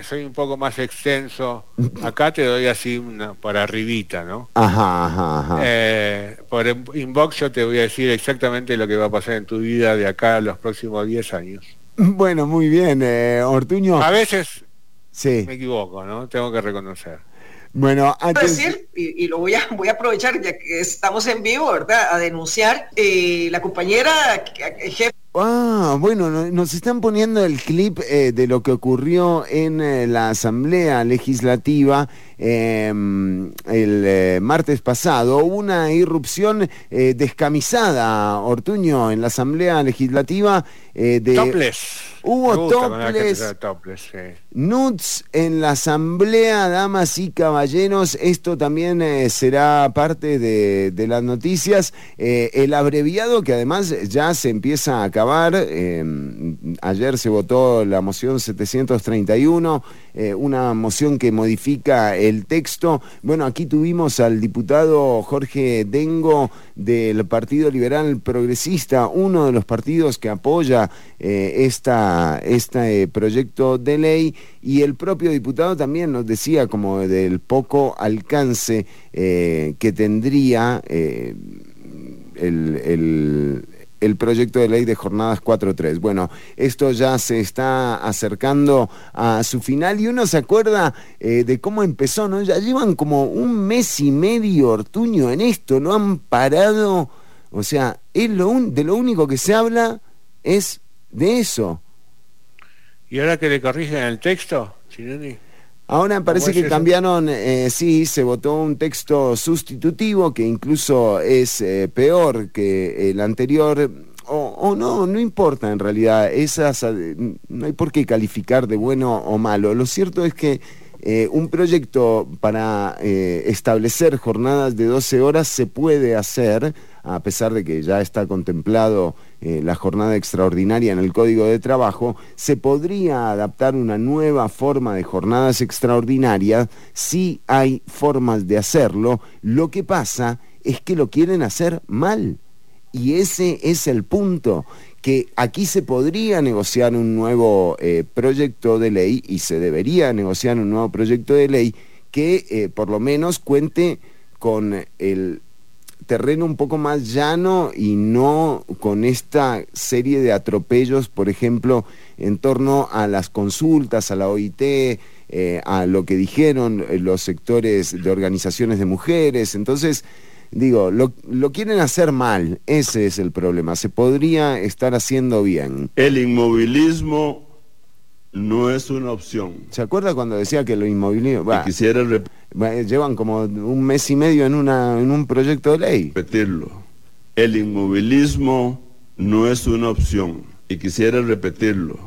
soy un poco más extenso. Acá te doy así una, por arribita, ¿no? Ajá, ajá, ajá. Eh, por inbox yo te voy a decir exactamente lo que va a pasar en tu vida de acá a los próximos 10 años. Bueno, muy bien, eh, Ortuño. A veces sí. me equivoco, ¿no? Tengo que reconocer. Bueno, antes... decir, y, lo voy a, voy a aprovechar ya que estamos en vivo, ¿verdad? A denunciar eh, la compañera jefe Ah, bueno, nos están poniendo el clip eh, de lo que ocurrió en eh, la Asamblea Legislativa em, el eh, martes pasado. Hubo una irrupción descamisada, Ortuño, en la Asamblea Legislativa de... Hubo toples, nuts en la asamblea, damas y caballeros. Esto también eh, será parte de, las noticias. Eh, el abreviado que además ya se empieza a acabar. Eh, ayer se votó la moción 731, una moción que modifica el texto. Bueno, aquí tuvimos al diputado Jorge Dengo del Partido Liberal Progresista, uno de los partidos que apoya esta este proyecto de ley y el propio diputado también nos decía como del poco alcance eh, que tendría eh, el, el proyecto de ley de jornadas 4.3. Bueno, esto ya se está acercando a su final y uno se acuerda de cómo empezó, ¿no? Ya llevan como un mes y medio Ortuño en esto, no han parado, o sea, es lo de lo único que se habla es de eso. ¿Y ahora que le corrigen el texto, Ahora parece que cambiaron, eh, sí, se votó un texto sustitutivo que incluso es eh, peor que el anterior, o, no, no importa en realidad, esas, no hay por qué calificar de bueno o malo. Lo cierto es que eh, un proyecto para establecer jornadas de 12 horas se puede hacer, a pesar de que ya está contemplado eh, la jornada extraordinaria en el Código de Trabajo, se podría adaptar una nueva forma de jornadas extraordinarias si hay formas de hacerlo. Lo que pasa es que lo quieren hacer mal. Y ese es el punto, que aquí se podría negociar un nuevo eh, proyecto de ley y se debería negociar un nuevo proyecto de ley que eh, por lo menos cuente con el terreno un poco más llano y no con esta serie de atropellos, por ejemplo, en torno a las consultas, a la OIT, eh, a lo que dijeron eh, los sectores de organizaciones de mujeres. Entonces, digo, lo, lo quieren hacer mal, ese es el problema. Se podría estar haciendo bien. El inmovilismo no es una opción. ¿Se acuerda cuando decía que lo inmobiliario... quisiera llevan como un mes y medio en, una, en un proyecto de ley. Repetirlo. El inmovilismo no es una opción. Y quisiera repetirlo.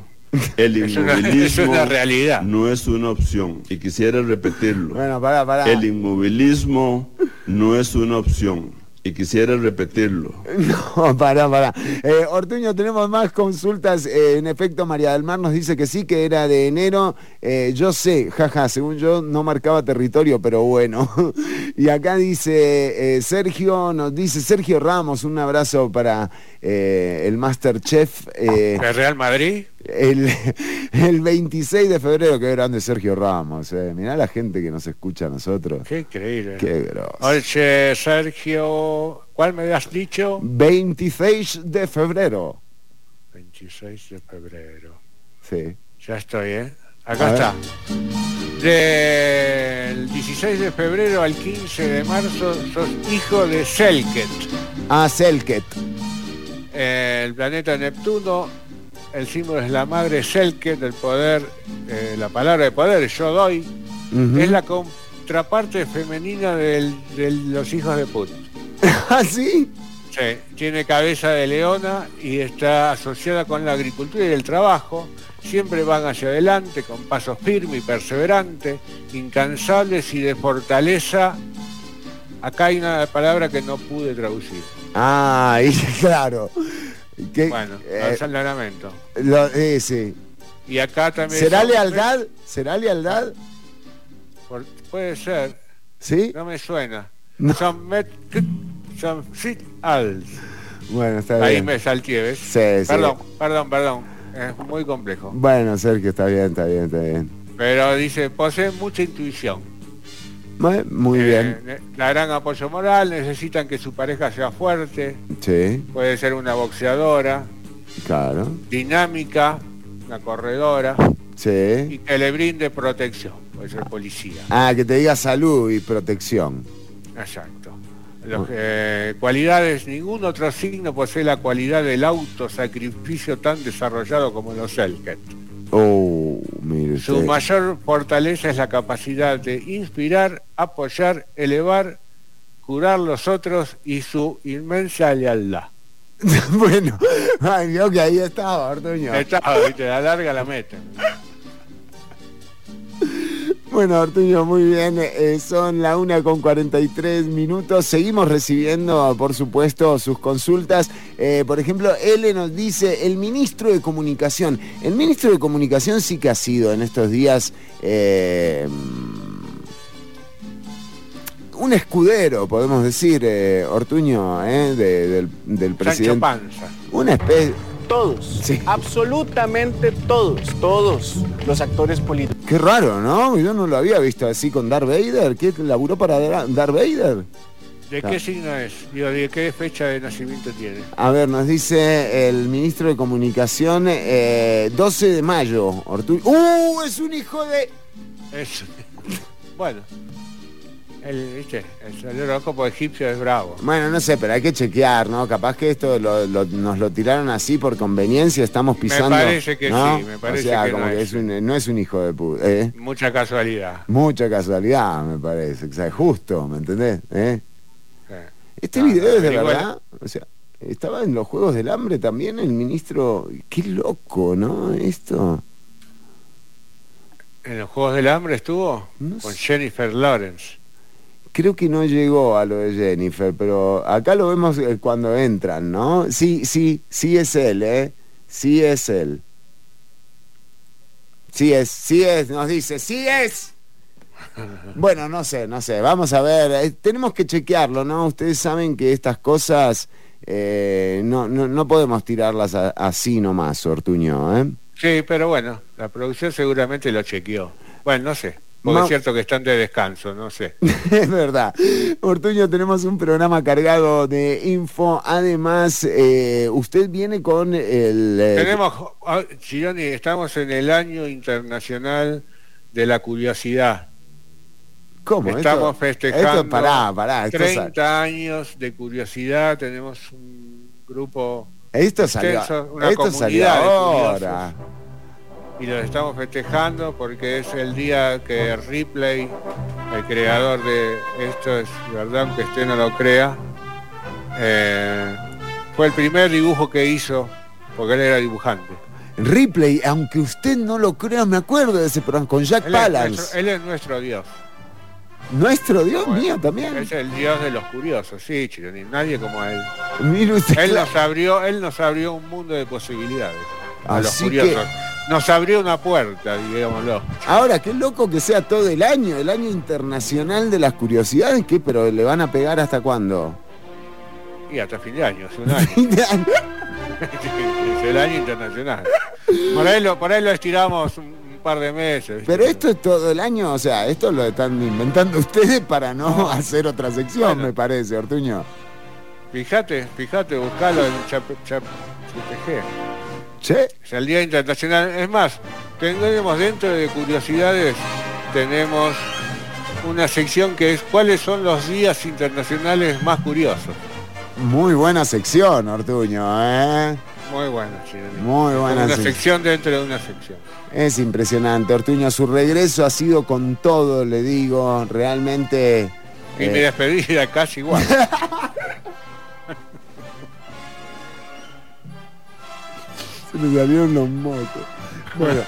El inmovilismo realidad. no es una opción. Y quisiera repetirlo. Bueno, para, para. El inmovilismo no es una opción y quisiera repetirlo. No, para, para. Eh, Ortuño, tenemos más consultas. Eh, en efecto, María del Mar nos dice que sí, que era de enero. Eh, yo sé, jaja, según yo no marcaba territorio, pero bueno. y acá dice Sergio, nos dice Sergio Ramos, un abrazo para el Masterchef. ¿El Real Madrid? El, el, 26 de febrero, qué grande Sergio Ramos. Eh. Mirá la gente que nos escucha a nosotros. Qué increíble. Qué grosso. Oye, Sergio, ¿cuál me has dicho? 26 de febrero. 26 de febrero. Sí. Ya estoy, ¿eh? Acá está. Del 16 de febrero al 15 de marzo sos hijo de Selket. Ah, Selket. El planeta Neptuno el símbolo es la madre Selke del poder, eh, la palabra de poder, yo doy, es la contraparte femenina de los hijos de Put. ¿Ah, sí? Sí, tiene cabeza de leona y está asociada con la agricultura y el trabajo. Siempre van hacia adelante con pasos firmes y perseverantes, incansables y de fortaleza. Acá hay una palabra que no pude traducir. Ah, claro bueno, eh, el lamento. Eh, sí. Y acá también. ¿Será lealtad? ¿Será lealtad? puede ser. ¿Sí? No me suena. Son met, son Bueno, está bien. Ahí me salté, ¿ves? Sí, perdón, perdón, perdón. Es muy complejo. Bueno, Sergio, está bien, está bien, está bien. Pero dice, posee mucha intuición. Muy eh, bien. La gran apoyo moral, necesitan que su pareja sea fuerte. Sí. Puede ser una boxeadora. Claro. Dinámica, una corredora. Sí. Y que le brinde protección. Puede ser policía. Ah, que te diga salud y protección. Exacto. Los, eh, cualidades, ningún otro signo posee la cualidad del autosacrificio tan desarrollado como los Elket. Oh, Su mayor fortaleza es la capacidad de inspirar, apoyar, elevar, curar los otros y su inmensa lealtad. bueno, ay, que ahí estaba, Artuño. Estaba, viste, la larga la meta. Bueno, Artuño, muy bien. Eh, son la una con 43 minutos. Seguimos recibiendo, por supuesto, sus consultas. Eh, por ejemplo, L nos dice, el ministro de Comunicación. El ministro de Comunicación sí que ha sido en estos días eh, un escudero, podemos decir, Ortuño, del, del presidente. Panza. Una especie todos, absolutamente todos, todos los actores políticos. Qué raro, ¿no? Yo no lo había visto así con Darth Vader. ¿Qué laburó para Darth Vader? ¿De qué signo es? ¿de qué fecha de nacimiento tiene? A ver, nos dice el ministro de Comunicación, 12 eh, de mayo. ¡Uh! Es un hijo de... Es... bueno. El, ¿viste? el horóscopo egipcio es bravo. Bueno, no sé, pero hay que chequear, ¿no? Capaz que esto nos lo tiraron así por conveniencia, estamos pisando. Me parece que sí, me parece o sea, como que es. un, no es un hijo de puta. ¿eh? Mucha casualidad. Mucha casualidad, me parece. O sea, justo, ¿me entendés? ¿Eh? Este video es de verdad. O sea, estaba en los Juegos del Hambre también el ministro. Qué loco, ¿no? Esto. ¿En los Juegos del Hambre estuvo? con Jennifer Lawrence. Creo que no llegó a lo de Jennifer, pero acá lo vemos eh, cuando entran, ¿no? Sí, sí, sí es él, ¿eh? Sí es él. Sí es, sí es, nos dice, sí es. Bueno, no sé, no sé, vamos a ver, eh, tenemos que chequearlo, ¿no? Ustedes saben que estas cosas eh, no, no, no, podemos tirarlas así nomás, Ortuño, ¿eh? Sí, pero bueno, la producción seguramente lo chequeó. Bueno, no sé. Porque es cierto que están de descanso, no sé. es verdad. Ortuño, tenemos un programa cargado de info. Además, eh, usted viene con el... Eh, tenemos, Chironi, ah, estamos en el año internacional de la curiosidad. ¿Cómo? Estamos festejando pará, pará, 30 años de curiosidad. Tenemos un grupo... Esto salió, una esto comunidad ahora. Y lo estamos festejando porque es el día que Ripley, el creador de esto es verdad, aunque usted no lo crea, eh, fue el primer dibujo que hizo, porque él era dibujante. Ripley, aunque usted no lo crea, me acuerdo de ese programa con Jack Palance. él es nuestro dios. Nuestro Dios mío también. Es el Dios de los curiosos, sí, Chironi, nadie como él. él nos abrió, él nos abrió un mundo de posibilidades. A los curiosos. Nos abrió una puerta, digámoslo. Ahora, qué loco que sea todo el año, el año internacional de las curiosidades, ¿qué? Pero le van a pegar hasta cuándo? Y hasta fin de año, es un año. es el año internacional. Por ahí lo, por ahí lo estiramos par de meses. Pero esto es todo el año, o sea, esto lo están inventando ustedes para no, hacer otra sección, me parece, Ortuño. Fíjate, fíjate, buscalo en Chap, ¿Sí? Es el Día Internacional. Es más, tenemos dentro de curiosidades, tenemos una sección que es cuáles son los días internacionales más curiosos. Muy buena sección, Ortuño, ¿eh? Muy buena, Muy buena. Una sección dentro de una sección. Es impresionante, Ortuño. Su regreso ha sido con todo, le digo, realmente. Y mi eh, despedida casi igual. Se me salieron los motos. Bueno.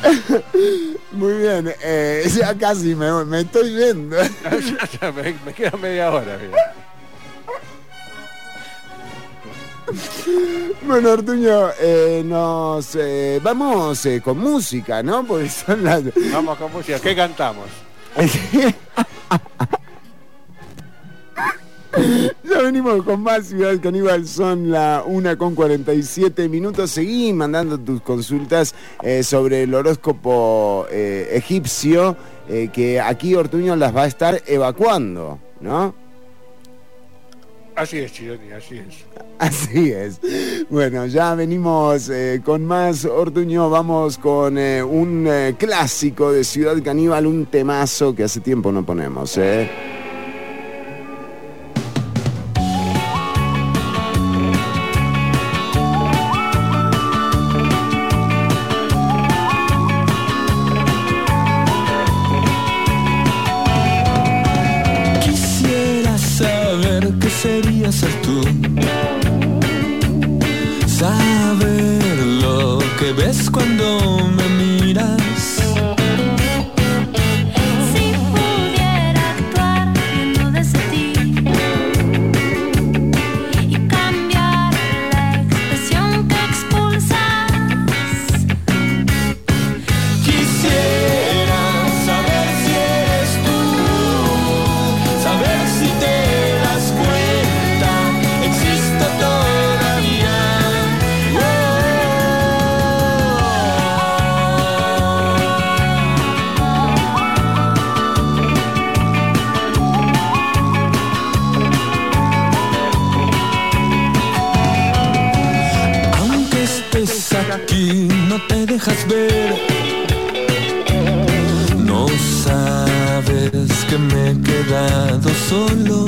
Muy bien, eh, ya casi me, me estoy yendo. me, me queda media hora. Bueno, Artuño, eh, nos eh, vamos eh, con música, ¿no? Porque son las... Vamos con música. ¿Qué cantamos? ya venimos con más Ciudad Caníbal, son la 1 con 47 minutos. Seguí mandando tus consultas sobre el horóscopo egipcio, que aquí Ortuño las va a estar evacuando, ¿no? Así es, Chironi, así es. Así es. Bueno, ya venimos eh, con más Ortuño. Vamos con eh, un eh, clásico de Ciudad Caníbal, un temazo que hace tiempo no ponemos. quieres. No sabes que me he quedado solo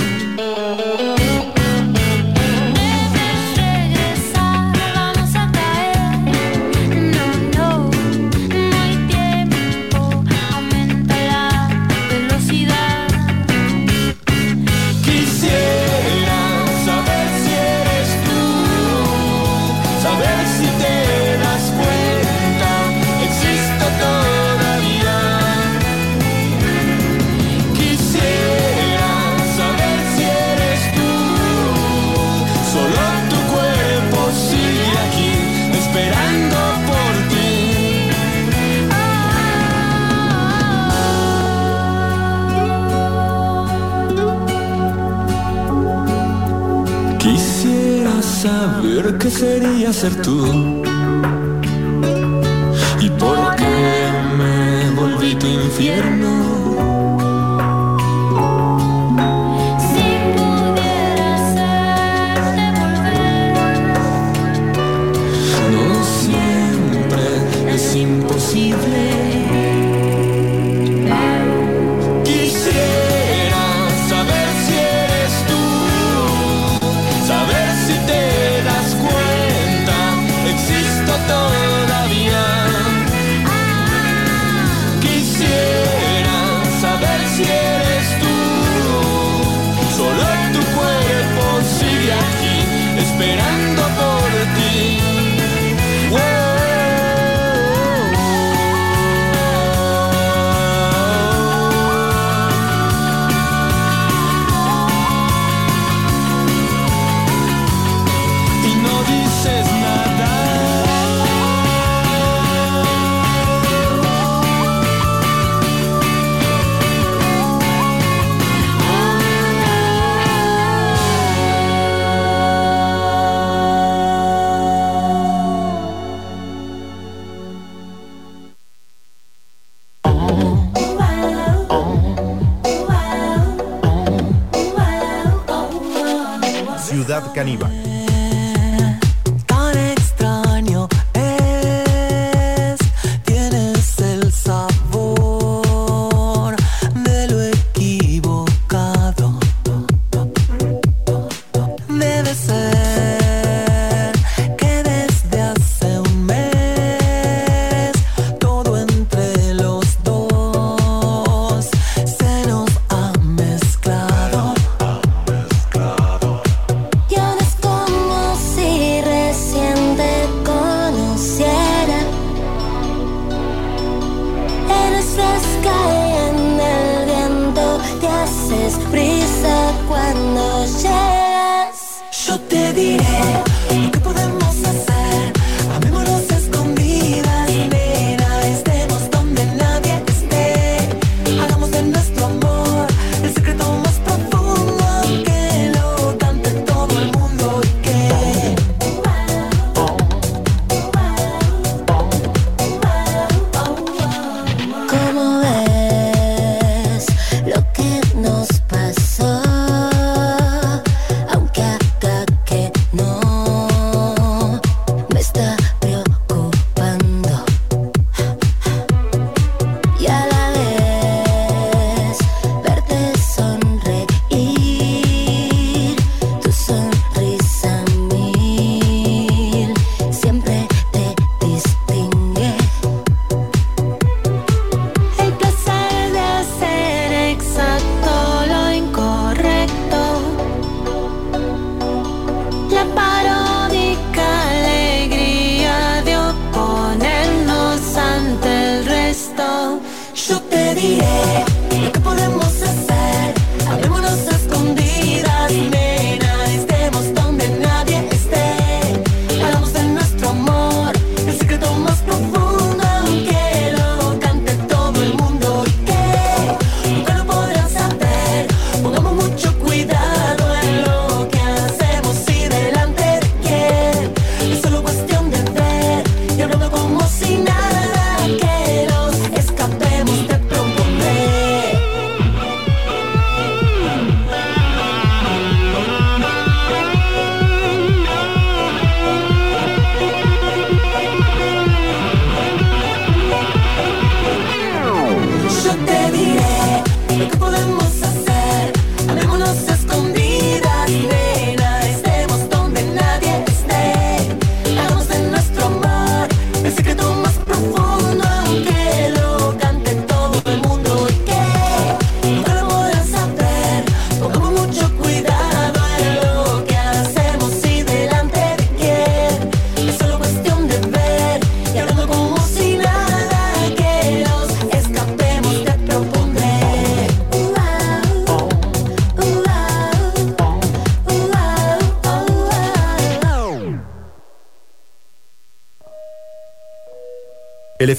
sería ser tú. ¿Y por qué me volví tu infierno?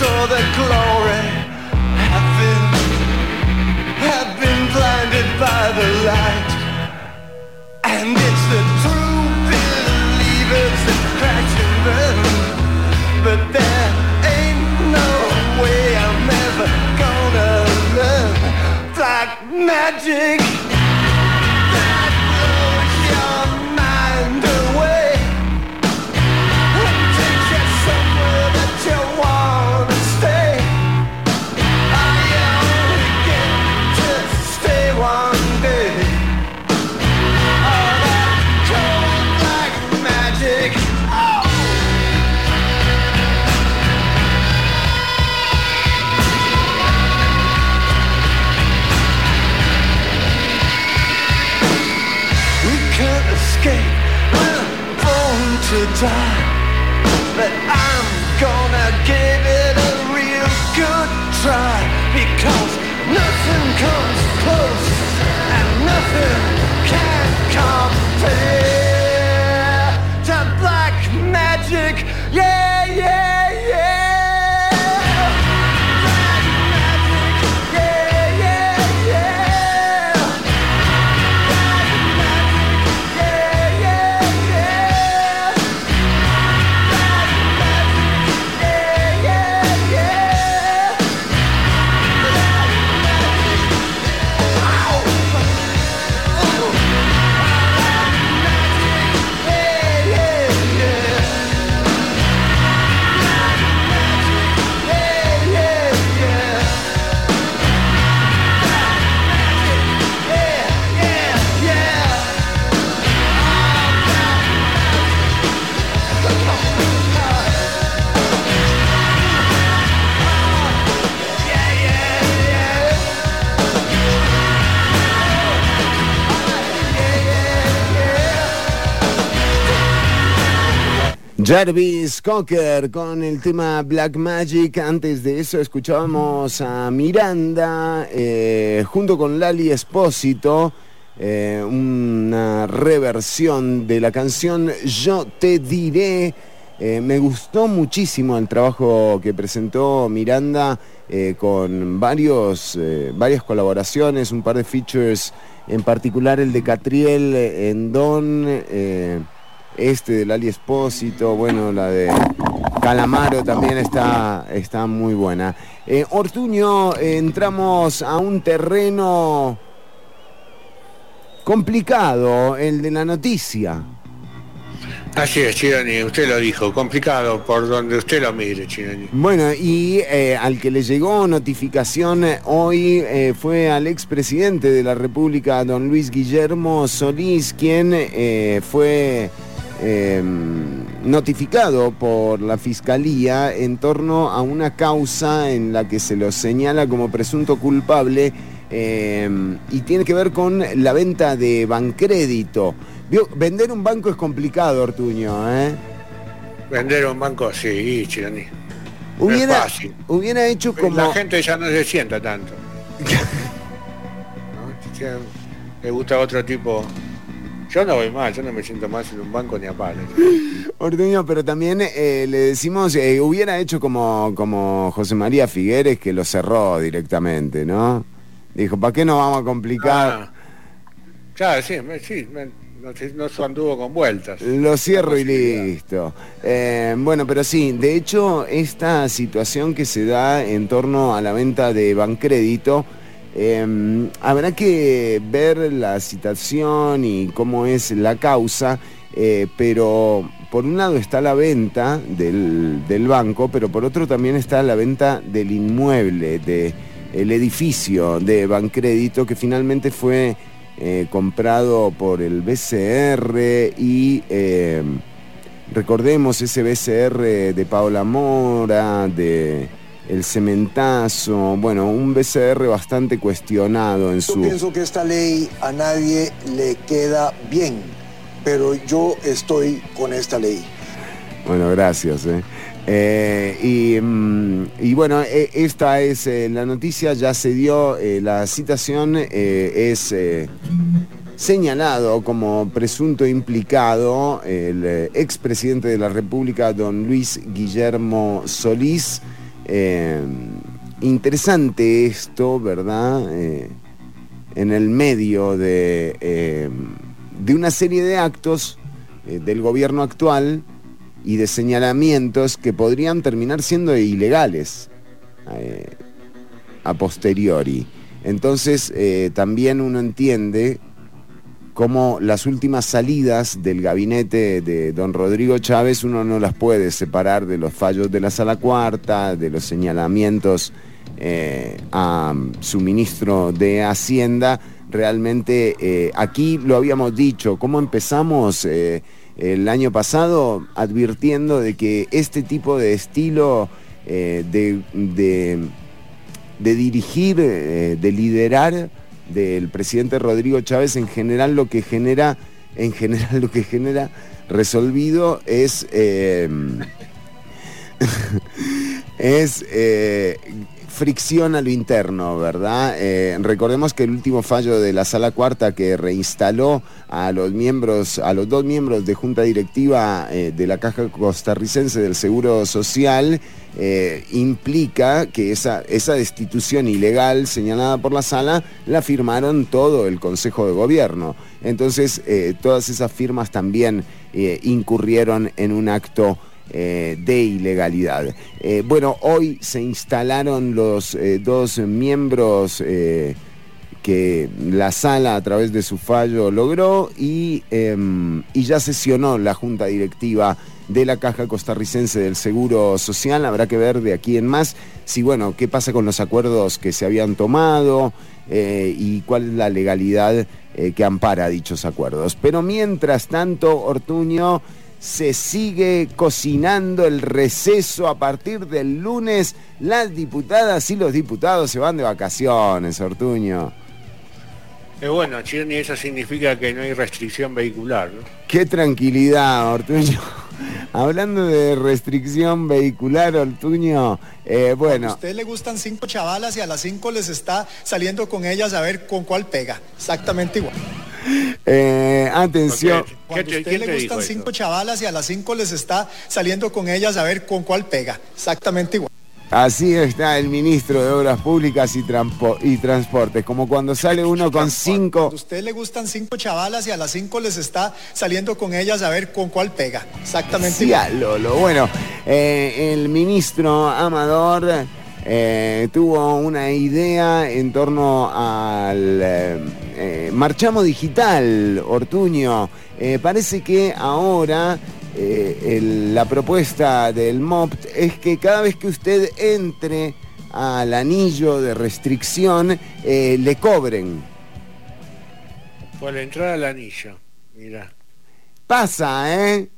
Saw the glory have been, have been blinded by the light. And it's the true believers that crash and burn. But there ain't no way I'm ever gonna learn black magic. And Jarvis Cocker con el tema Black Magic. Antes de eso escuchábamos a Miranda eh, junto con Lali Espósito. eh, una reversión de la canción Yo te diré. Eh, me gustó muchísimo el trabajo que presentó Miranda con varios, varias colaboraciones, un par de features, en particular el de Catriel en Don, este del Ali Espósito, bueno, la de Calamaro también está, está muy buena. Eh, Ortuño, eh, entramos a un terreno complicado, el de la noticia. Así es, Chironi, usted lo dijo, complicado por donde usted lo mire, Chironi. Bueno, y eh, al que le llegó notificación eh, hoy eh, fue al expresidente de la República, don Luis Guillermo Solís, quien eh, fue eh, notificado por la Fiscalía en torno a una causa en la que se lo señala como presunto culpable eh, y tiene que ver con la venta de bancrédito. Vender un banco es complicado, Ortuño, ¿eh? Vender un banco, sí, Chironi. Hubiera, es fácil. hubiera hecho como... La gente ya no se sienta tanto. ¿No? Le gusta otro tipo. Yo no voy más, yo no me siento más en un banco ni a palo. Ortuño, pero también eh, le decimos, eh, hubiera hecho como, como José María Figueres que lo cerró directamente, ¿no? Dijo, ¿para qué nos vamos a complicar? Ah, Claro, sí, sí, no, no anduvo con vueltas. Lo cierro y listo. Eh, bueno, pero sí, de hecho, esta situación que se da en torno a la venta de Bancrédito, eh, habrá que ver la situación y cómo es la causa, eh, pero por un lado está la venta del, del banco, pero por otro también está la venta del inmueble, de el edificio de Bancrédito que finalmente fue eh, comprado por el BCR y eh, recordemos ese BCR de Paola Mora, de El Cementazo, bueno, un BCR bastante cuestionado en Yo su... pienso que esta ley a nadie le queda bien, pero yo estoy con esta ley. Bueno, gracias. eh. Eh, y, mm, y bueno, eh, esta es eh, la noticia, ya se dio eh, la citación, es señalado como presunto implicado el expresidente de la República, don Luis Guillermo Solís. Eh, interesante esto, ¿verdad? Eh, en el medio de, eh, de una serie de actos del gobierno actual y de señalamientos que podrían terminar siendo ilegales a posteriori. Entonces también uno entiende cómo las últimas salidas del gabinete de don Rodrigo Chávez uno no las puede separar de los fallos de la sala cuarta, de los señalamientos eh, a su ministro de Hacienda. Realmente eh, aquí lo habíamos dicho, cómo empezamos eh, el año pasado advirtiendo de que este tipo de estilo de, de, dirigir, de liderar, del presidente Rodrigo Chávez en general lo que genera, en general lo que genera resolvido es, eh, es eh, fricción a lo interno, ¿verdad? Eh, recordemos que el último fallo de la sala cuarta que reinstaló a los miembros, a los dos miembros de junta directiva de la Caja Costarricense del Seguro Social, eh, implica que esa, esa destitución ilegal señalada por la sala la firmaron todo el Consejo de Gobierno. Entonces, eh, todas esas firmas también eh, incurrieron en un acto de ilegalidad. bueno, hoy se instalaron los dos miembros que la sala a través de su fallo logró y, em, y ya sesionó la junta directiva de la Caja Costarricense del Seguro Social. Habrá que ver de aquí en más si, bueno, qué pasa con los acuerdos que se habían tomado eh, y cuál es la legalidad eh, que ampara dichos acuerdos. Pero mientras tanto, Ortuño se sigue cocinando el receso a partir del lunes. Las diputadas y los diputados se van de vacaciones, Ortuño. Eh, bueno, Chirni, eso significa que no hay restricción vehicular, ¿no? Qué tranquilidad, Ortuño. Hablando de restricción vehicular, Ortuño, eh, bueno. A usted le gustan cinco chavalas y a las cinco les está saliendo con ellas a ver con cuál pega. Exactamente igual. Eh, atención. Cuando a usted le gustan cinco chavalas y a las cinco les está saliendo con ellas a ver con cuál pega. Exactamente igual. Así está el ministro de Obras Públicas y, y Transportes, como cuando sale uno con cinco... A usted le gustan cinco chavalas y a las cinco les está saliendo con ellas a ver con cuál pega. Exactamente. Sí, Lolo. Bueno, eh, el ministro Amador eh, tuvo una idea en torno al eh, marchamo digital, Ortuño. parece que ahora eh, la propuesta del MOPT es que cada vez que usted entre al anillo de restricción, eh, le cobren. Por la entrada al anillo, mira. Pasa, ¿eh?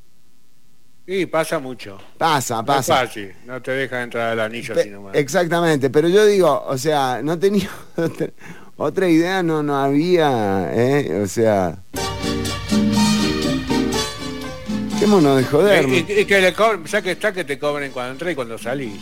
Sí, pasa mucho. Pasa, pasa. No fácil, no te deja entrar al anillo Pe sino Exactamente, pero yo digo, o sea, no tenía otra, otra idea, no, no había, ¿eh? O sea... Dejémonos de joder. Y, que le cobren, ya que está que te cobren cuando entras y cuando salís.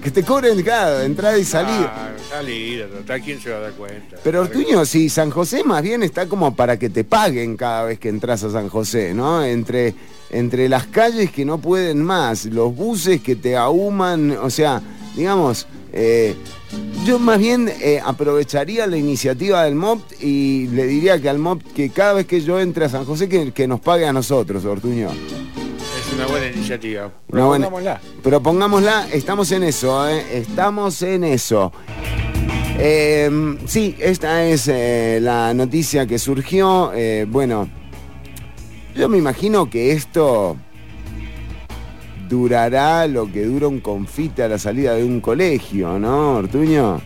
Que te cobren cada entrada y salida. Ah, salida, total, ¿quién se va a dar cuenta? Pero Ortuño, si San José más bien está como para que te paguen cada vez que entras a San José, ¿no? Entre, entre las calles que no pueden más, los buses que te ahuman, o sea, digamos, eh, yo más bien eh, aprovecharía la iniciativa del MOPT y le diría que al MOPT que cada vez que yo entre a San José que, nos pague a nosotros, Ortuño. Es una buena iniciativa. Propongámosla. propongámosla, estamos en eso, ¿eh? estamos en eso. Em, sí, esta es la noticia que surgió. bueno, yo me imagino que esto durará lo que dura un confite a la salida de un colegio, ¿no, Ortuño?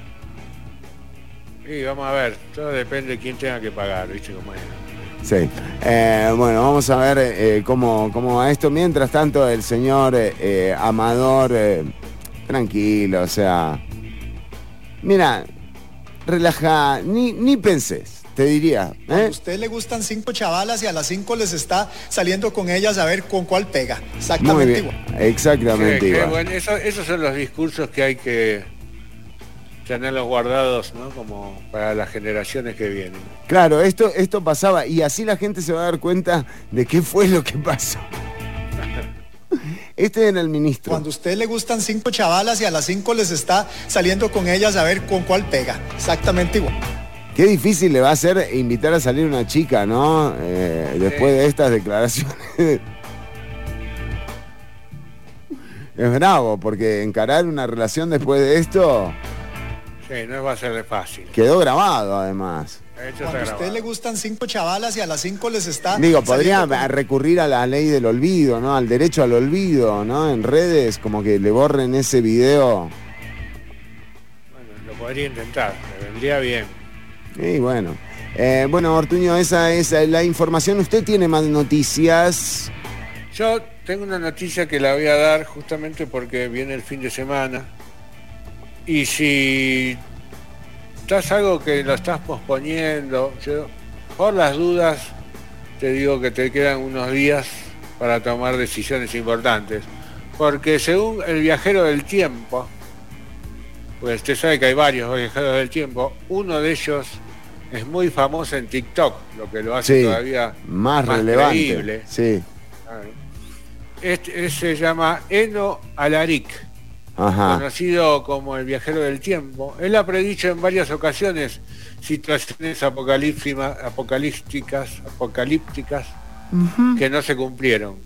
Sí, vamos a ver, todo depende de quién tenga que pagar, ¿viste cómo es? Sí. Eh, bueno, vamos a ver eh, cómo, cómo va esto. Mientras tanto, el señor eh, Amador, tranquilo, o sea. Mira, relaja, ni, ni pensés te diría. ¿eh? A usted le gustan cinco chavalas y a las cinco les está saliendo con ellas a ver con cuál pega. Exactamente igual. Exactamente igual. esos son los discursos que hay que tenerlos guardados, ¿no? Como para las generaciones que vienen. Claro, esto, esto pasaba y así la gente se va a dar cuenta de qué fue lo que pasó. Este era el ministro. Cuando a usted le gustan cinco chavalas y a las cinco les está saliendo con ellas a ver con cuál pega. Exactamente igual. Qué difícil le va a ser invitar a salir una chica, ¿no? Eh, después de estas declaraciones. es bravo, porque encarar una relación después de esto Sí, no va a ser fácil. quedó grabado, además. Cuando a usted le gustan cinco chavalas y a las cinco les está Digo, podría con- recurrir a la ley del olvido, ¿no? Al derecho al olvido, ¿no? En redes, como que le borren ese video. Lo podría intentar, me vendría bien. Y bueno. Eh, bueno, Ortuño, esa es la información. ¿Usted tiene más noticias? Yo tengo una noticia que la voy a dar justamente porque viene el fin de semana. Y si estás algo que lo estás posponiendo, yo por las dudas te digo que te quedan unos días para tomar decisiones importantes. Porque según el viajero del tiempo, pues usted sabe que hay varios viajeros del tiempo, uno de ellos es muy famoso en TikTok, lo que lo hace Sí, todavía más, relevante. creíble. Sí. Claro. Este, se llama Eno Alaric, Ajá. conocido como el viajero del tiempo. Él ha predicho en varias ocasiones situaciones apocalípticas, apocalípticas que no se cumplieron.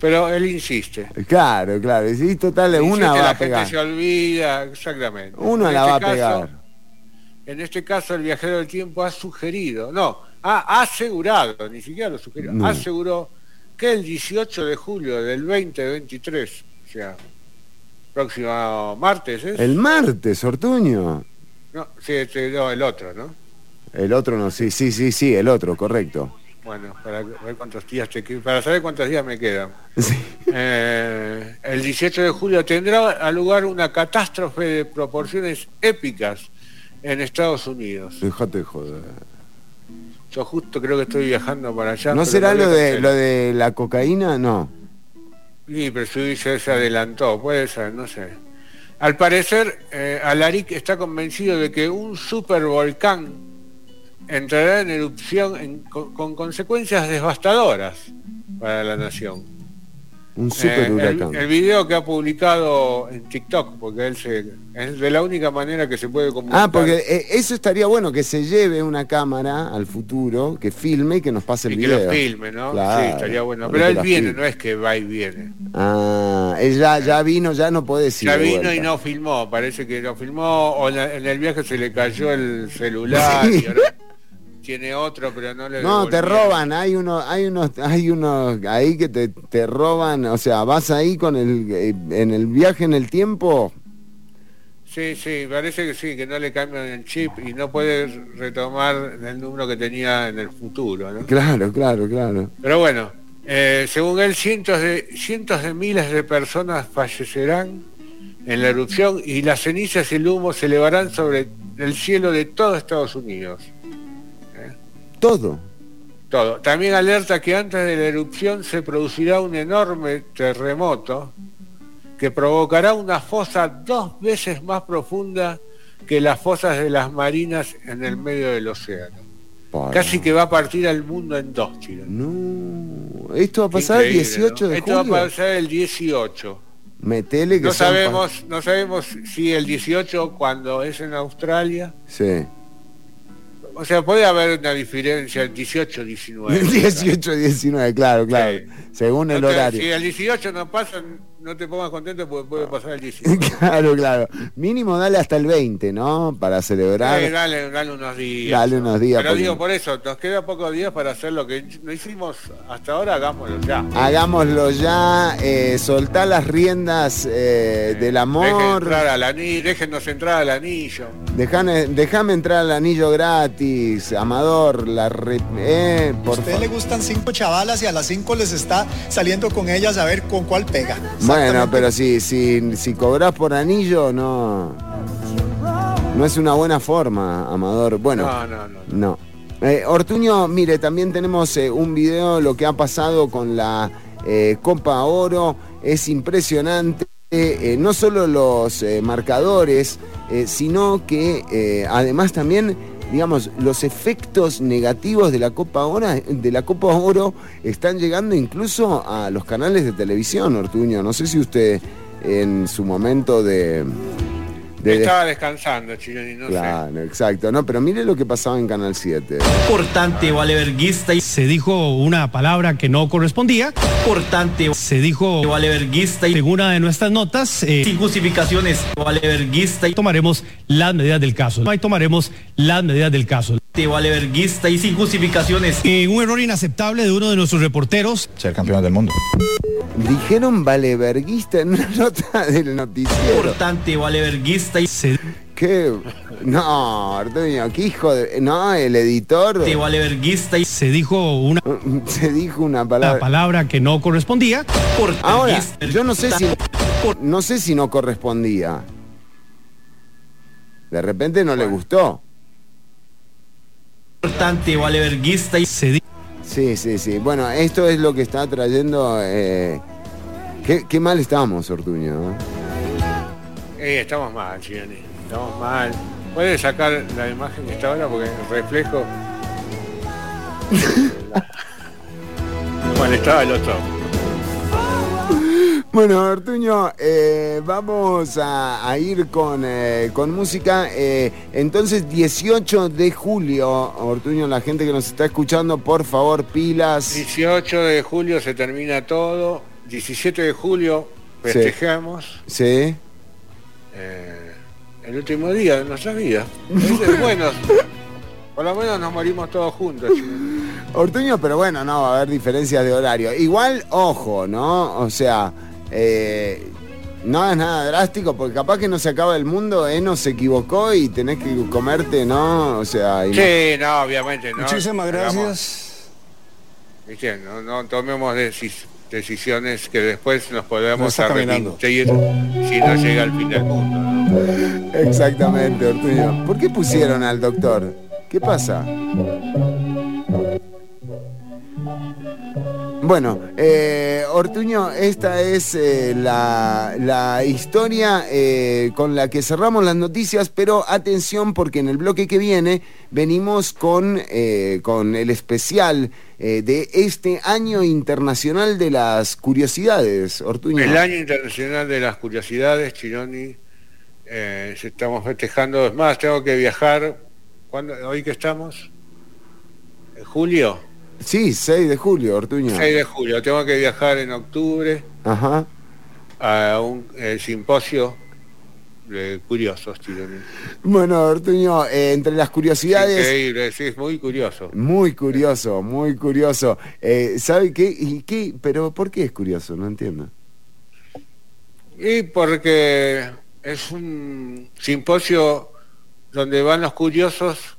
Pero él insiste. Claro, claro. Sí, total, una Insiste, va la a pegar. gente se olvida, exactamente. Una En la este va a caso- pegar. En este caso, el viajero del tiempo ha sugerido, no, ha asegurado, ni siquiera lo sugirió, No. aseguró que el 18 de julio del 2023, o sea, próximo martes, ¿es? El martes, Ortuño. No, sí, este, no, el otro, ¿no? El otro no, sí, sí, sí, sí, el otro, correcto. Bueno, para ver cuántos días te que- para saber cuántos días me quedan. Eh, el 18 de julio tendrá a lugar una catástrofe de proporciones épicas en Estados Unidos. Déjate joder. Yo justo creo que estoy viajando para allá. ¿No será lo de, hacer. lo de la cocaína? No. Sí, pero su se adelantó, puede ser, no sé. Al parecer, eh, Alaric está convencido de que un supervolcán entrará en erupción en- con, con consecuencias devastadoras para la nación. Un super Eh, el- huracán. el, video que ha publicado en TikTok, porque él se, es de la única manera que se puede comunicar. Ah, porque eh, eso estaría bueno, que se lleve una cámara al futuro, que filme y que nos pase el y que video. lo filme, ¿no? Claro, sí, estaría bueno. que Pero él viene, filme. no es que va y viene. Ah, él ya, ya vino, ya no puede decir. Ya vino y no filmó, parece que no filmó, o en, el viaje se le cayó el celular Sí. y ahora tiene otro, pero no le No, te roban, hay unos, hay unos, hay unos ahí que te, te roban, o sea, vas ahí con el, eh, en el viaje en el tiempo, Sí, sí, parece que sí, que no le cambian el chip y no puede retomar el número que tenía en el futuro, ¿no? claro, claro, claro. Pero bueno, eh, según él, cientos de, cientos de miles de personas fallecerán en la erupción y las cenizas y el humo se elevarán sobre el cielo de todo Estados Unidos. Todo. Todo. También alerta que antes de la erupción se producirá un enorme terremoto que provocará una fosa dos veces más profunda que las fosas de las marinas en el medio del océano. Para. Casi que va a partir al mundo en dos, Chile. No, esto va a pasar el Increíble, 18 ¿no? de Esto julio. va a pasar el 18. Metele que No son pa- sabemos, no sabemos si el 18 cuando es en Australia. Sí. O sea, puede haber una diferencia el 18 19. 18, 19, claro, claro. Según el te- horario. Si el 18 no pasa, no te pongas contento porque puede pasar el 19. Claro, claro. Mínimo dale hasta el 20, ¿no? Para celebrar. Eh, dale, dale unos días. Dale unos días. Pero porque- digo por eso, nos queda pocos días para hacer lo que no hicimos hasta ahora, hagámoslo ya. Hagámoslo ya, eh, soltá las riendas eh, del Dejen amor. entrar al anillo, déjennos entrar al anillo. Dejame, déjame entrar al anillo gratis, Amador, la re- eh, A por usted fa- le gustan cinco chavalas y a las cinco les está saliendo con ellas a ver con cuál pega. Bueno, pero si, si, si cobras por anillo, no. No es una buena forma, Amador. Bueno, No, no, no. no. Eh, Ortuño, mire, también tenemos eh, un video, lo que ha pasado con la eh, Copa Oro. Es impresionante. no solo los marcadores, sino que además también digamos, los efectos negativos de la Copa Oro, están llegando incluso a los canales de televisión, Ortuño. No sé si usted en su momento de estaba descansando, Chironi, no claro, exacto. No, pero mire lo que pasaba en Canal 7. Importante, valeverguista, y se dijo una palabra que no correspondía. Importante, se dijo valeverguista, y según una de nuestras notas, eh, sin justificaciones, valeverguista, y tomaremos las medidas del caso. Ahí tomaremos las medidas del caso. Valeverguista y sin justificaciones. Eh, un error inaceptable de uno de nuestros reporteros. Ser campeón del mundo. Dijeron valeverguista en una nota del noticiero. Importante, valeverguista y se... ¿Qué? No, Artemio, qué hijo de... No, el editor... De valeverguista y se dijo una... Se dijo una palabra... Una palabra que no correspondía. Ahora, yo no sé si... No sé si no correspondía. De repente no le gustó. Importante, valeverguista y se. Sí, sí, sí. Bueno, esto es lo que está trayendo... Eh, qué, mal estamos, Ortuño. Eh, estamos mal, Chironi. Estamos mal. ¿Puede sacar la imagen que está ahora? Porque el reflejo... bueno, estaba el otro. Bueno, Artuño, eh, vamos a, ir con, eh, con música. Eh, entonces, 18 de julio, Ortuño, la gente que nos está escuchando, por favor, pilas. 18 de julio se termina todo. 17 de julio festejamos. Sí. el último día de nuestra vida. bueno, por lo menos nos morimos todos juntos. Ortuño, pero bueno, no, va a haber diferencias de horario. Igual, ojo, ¿no? O sea... Eh, no es nada drástico, porque capaz que no se acaba el mundo, Eno se equivocó y tenés que comerte, ¿no? O sea... Sí, no, obviamente no. Muchísimas gracias. No, tomemos decisiones que después nos podamos arrepentir si no llega al fin del mundo. Exactamente, Ortuño. ¿Por qué pusieron al doctor? ¿Qué pasa? Bueno, eh, Ortuño, esta es eh, la, historia eh, con la que cerramos las noticias, pero atención porque en el bloque que viene venimos con, con el especial de este año internacional de las curiosidades, Ortuño. El año internacional de las curiosidades, Chironi, estamos festejando, es más, tengo que viajar, ¿cuándo, ¿hoy que estamos? ¿En julio? Sí, 6 de julio, Ortuño. 6 de julio, tengo que viajar en octubre Ajá. a un simposio de curiosos, Bueno, Ortuño, eh, entre las curiosidades... Increíble, sí, es muy curioso. Muy curioso, muy curioso. Eh, ¿Sabe qué? ¿Y qué? ¿Pero por qué es curioso? No entiendo. Y porque es un simposio donde van los curiosos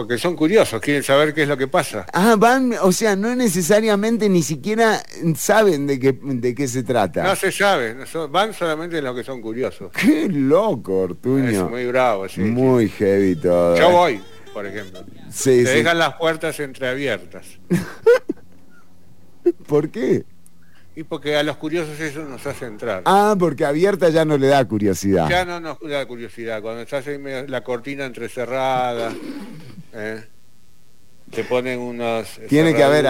porque son curiosos, quieren saber qué es lo que pasa. Ah, van, o sea, no necesariamente ni siquiera saben de qué, de qué se trata. No se sabe, van solamente en lo que son curiosos. Qué loco, Ortuño. Es muy bravo, sí. Muy heavy todo. Yo eh. voy, por ejemplo. Sí, Te dejan las puertas entreabiertas. ¿Por qué? Y porque a los curiosos eso nos hace entrar. Ah, porque abierta ya no le da curiosidad. Ya no nos da curiosidad. Cuando estás ahí la cortina entrecerrada, ¿eh? te ponen unas Tiene que haber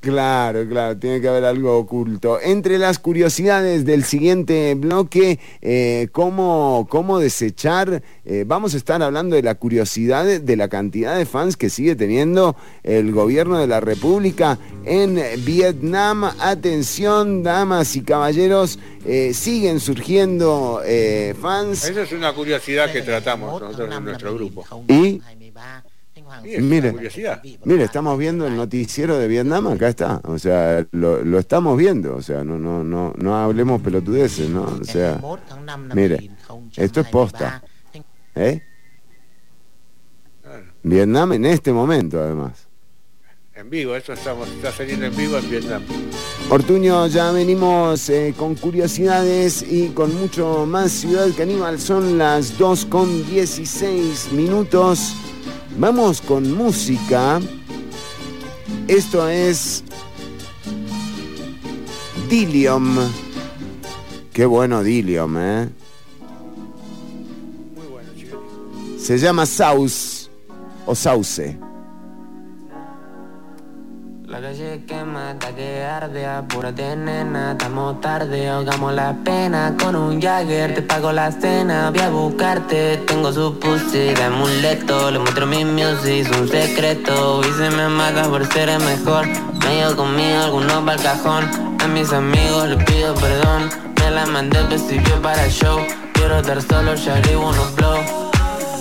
Claro, claro, tiene que haber algo oculto. Entre las curiosidades del siguiente bloque, eh, ¿cómo, ¿cómo, desechar? Eh, vamos a estar hablando de la curiosidad de la cantidad de fans que sigue teniendo el gobierno de la República en Vietnam. Atención, damas y caballeros, eh, siguen surgiendo fans. Esa es una curiosidad que tratamos nosotros en nuestro grupo. ¿Y? Mire, mire, estamos viendo el noticiero de Vietnam, acá está. O sea, lo, estamos viendo. O sea, no, no, no, no hablemos pelotudeces, ¿no? O sea, mire, esto es posta. ¿Eh? Vietnam en este momento, además. En vivo, esto estamos, está saliendo en vivo en Vietnam. Ortuño, ya venimos eh, con curiosidades y con mucho más Ciudad Caníbal. Son las 2 con 16 minutos. Vamos con música. Esto es Dilium. Qué bueno Dilium, ¿eh? Muy bueno, Se llama Saus. o Sauce. La calle quema que arde, apúrate nena, estamos tarde, ahogamos la pena con un Jagger, te pago la cena, voy a buscarte, tengo su pussy de amuleto, le muestro mi music, un secreto, y se me mata por ser el mejor, me llevo conmigo algunos para el cajón, a mis amigos les pido perdón, me la mandé al principio para el show, quiero estar solo, ya unos blow,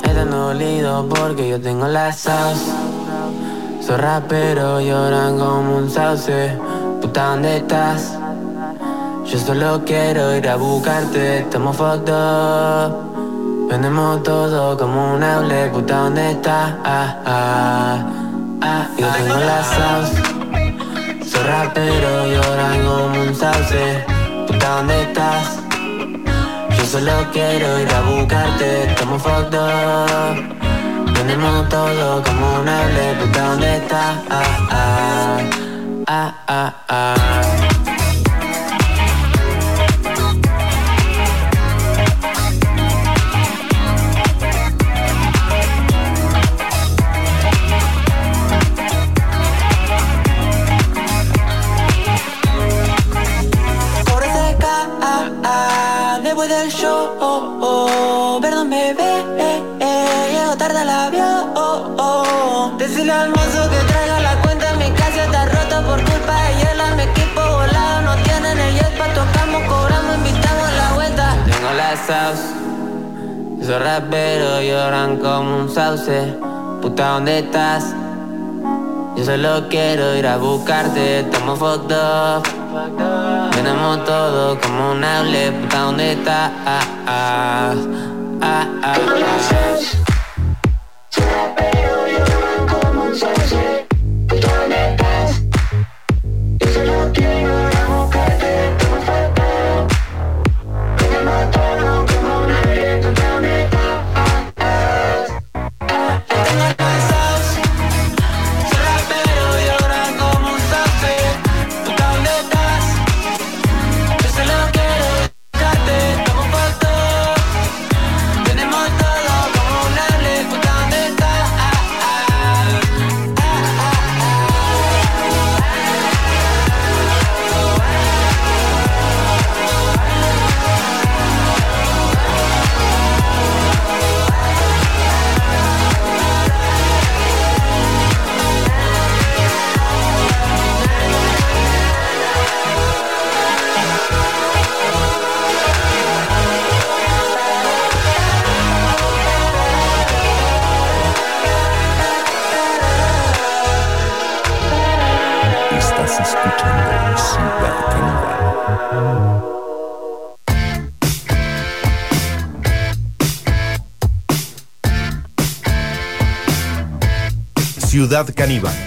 están dolido porque yo tengo la sauce. Soy rapero, lloran como un sauce. Puta, ¿dónde estás? Yo solo quiero ir a buscarte. Estamos fucked up Vendemos todo como un outlet. Puta, ¿dónde estás? Ah, ah, ah. Yo tengo la sauce. Soy rapero, lloran como un sauce. Puta, ¿dónde estás? Yo solo quiero ir a buscarte. Estamos fucked up tenemos todo como un hable, puta, ¿dónde está? Ah, ah, ah, ah, ah. Ah, ah, del show, oh, oh, perdón bebé, sauce, soy rapero, lloran como un sauce, puta, ¿dónde estás? Yo solo quiero ir a buscarte, estamos fucked up Tenemos todo como un hable, puta, ¿dónde está? Ah, ah, ah, ah, ah. Ciudad Caníbal.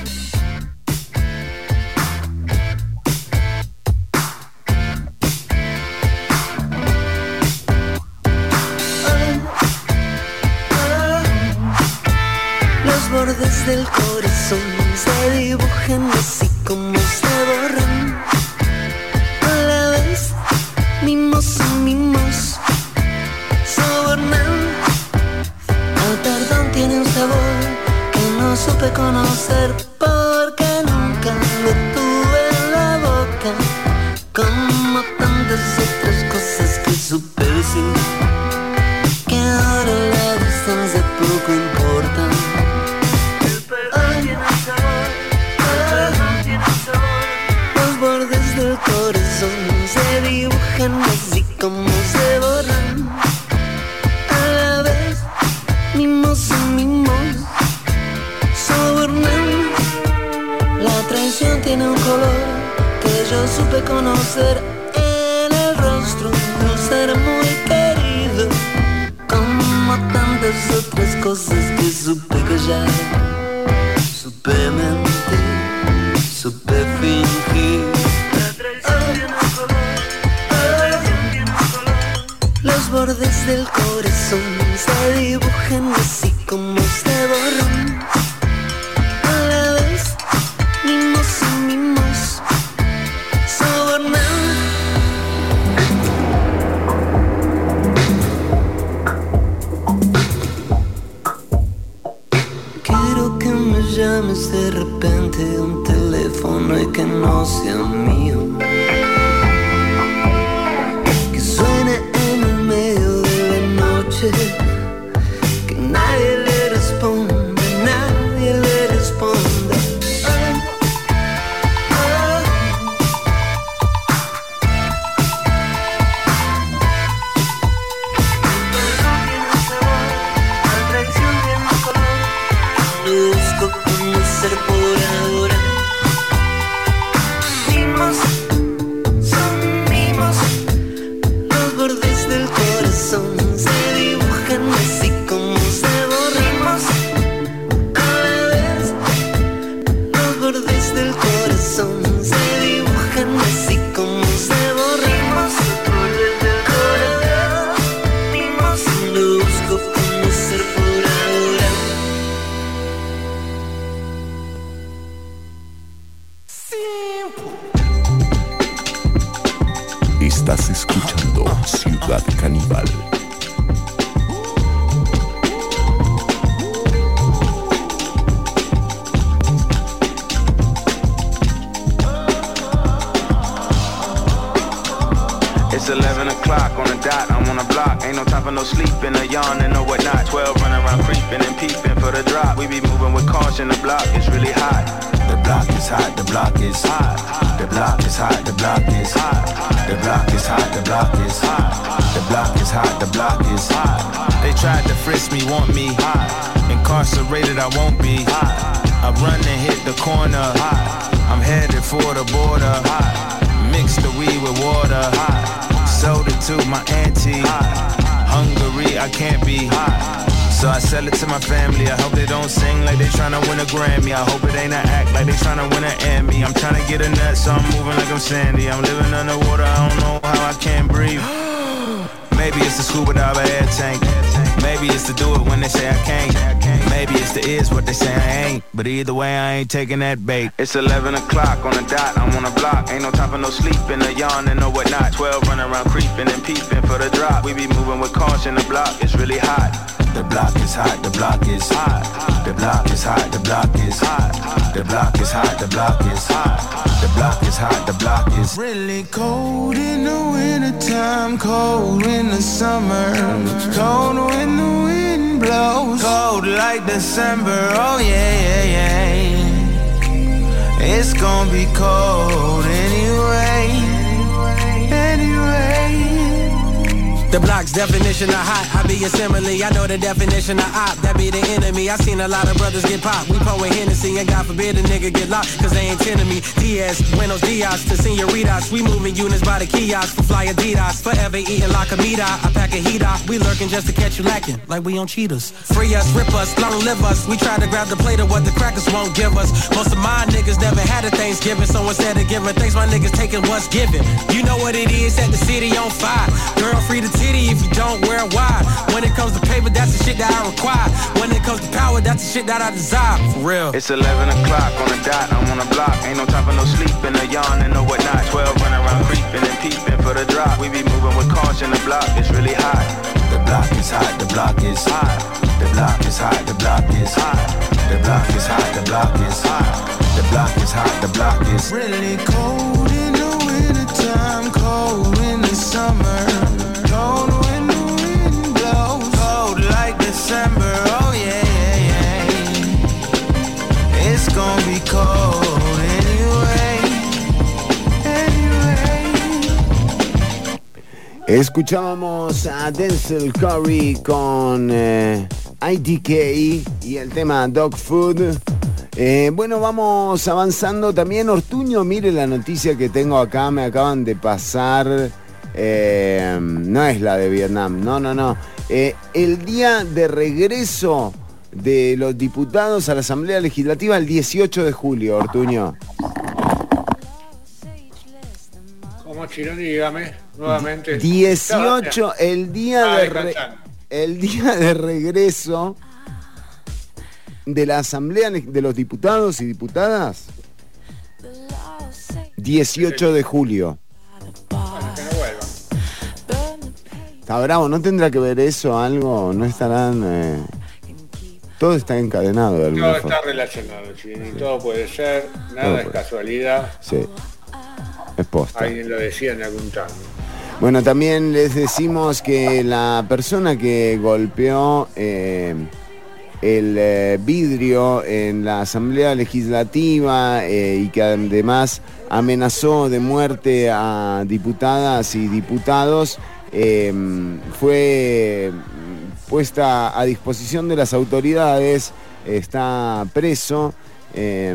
I won't be. I run and hit the corner. I'm headed for the border. Mix the weed with water. Sold it to my auntie Hungary, I can't be So I sell it to my family. I hope they don't sing like they tryna win a Grammy. I hope it ain't an act like they tryna win an Emmy. I'm tryna get a nut, so I'm moving like I'm Sandy. I'm living underwater, I don't know how I can't breathe. Maybe it's the scuba dive air tank. Maybe it's to do it when they say I can't. Maybe it's the is what they say I ain't. But either way, I ain't taking that bait. It's 11 o'clock on the dot, I'm on the block. Ain't no time for no sleeping, a yawn and no whatnot. 12 running around creeping and peeping for the drop. We be moving with caution, the block is really hot. The block is hot, the block is hot. The block is hot, the block is hot. The block is hot, the block is hot. The block is hot, the block is Really cold in the wintertime, cold in the summer, cold when the wind blows, cold like December. Oh yeah, yeah, yeah. It's gonna be cold anyway. The block's definition of hot, I be a simile. I know the definition of op, that be the enemy. I seen a lot of brothers get popped. We pouring Hennessy, and God forbid a nigga get locked, cause they ain't tending me. Diaz, Buenos Dias to senoritas. We moving units by the kiosk for fly Adidas. Forever eating la comida. I pack a heat up. We lurking just to catch you lacking, like we on cheaters. Free us, rip us, long live us. We try to grab the plate of what the crackers won't give us. Most of my niggas never had a Thanksgiving, so instead of giving thanks, my niggas taking what's given. You know what it is, set the city on fire. Girl, free the titty if you don't wear it wide. When it comes to paper, that's the shit that I require. When it comes to power, that's the shit that I desire. For real. It's 11 o'clock on the dot, I'm on the block. Ain't no time for no sleeping, a yawn and no whatnot. 12 running around creeping and peeping for the drop. We be moving with caution, the block is really hot. The block is hot, the block is hot. The block is hot, the block is hot. The block is hot, the block is hot. The block is hot, the block is Really cold in the wintertime, cold in the summer, Escuchábamos a Denzel Curry con eh, IDK y el tema Dog Food. Eh, bueno, vamos avanzando también. Ortuño, mire la noticia que tengo acá, me acaban de pasar. eh, no es la de Vietnam, no, no, no. Eh, el día de regreso de los diputados a la Asamblea Legislativa el 18 de julio, Ortuño. Como Chironi, dígame nuevamente. 18, el día Ah, de re- el día de regreso de la Asamblea de los Diputados y Diputadas. 18 de julio. Que no vuelva. Está bravo, ¿no tendrá que ver eso algo? ¿No estarán...? eh? Todo está encadenado de alguna Todo forma. está relacionado, Chini, todo puede ser, nada es puede. casualidad. Sí. Es posta. Alguien lo decía en algún tango. Bueno, también les decimos que la persona que golpeó eh, el eh, vidrio en la Asamblea Legislativa eh, y que además amenazó de muerte a diputadas y diputados, fue puesta a disposición de las autoridades, está preso. eh,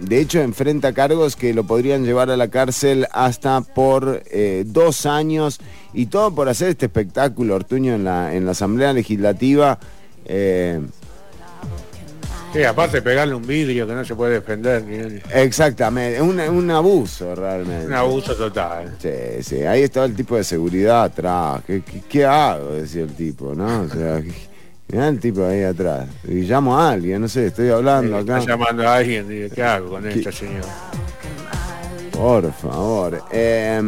de hecho, enfrenta cargos que lo podrían llevar a la cárcel hasta por eh, dos años y todo por hacer este espectáculo, Ortuño, en la, en la Asamblea Legislativa. eh, Sí, aparte pegarle un vidrio que no se puede defender. Ni, exactamente, un, un abuso realmente. un abuso total. Sí, sí, ahí estaba el tipo de seguridad atrás. ¿Qué, qué, qué hago? Decía el tipo, ¿no? O sea, mirá el tipo ahí atrás. Y llamo a alguien, no sé, estoy hablando acá. Está llamando a alguien dice, ¿qué hago con esta señora? Por favor. Eh,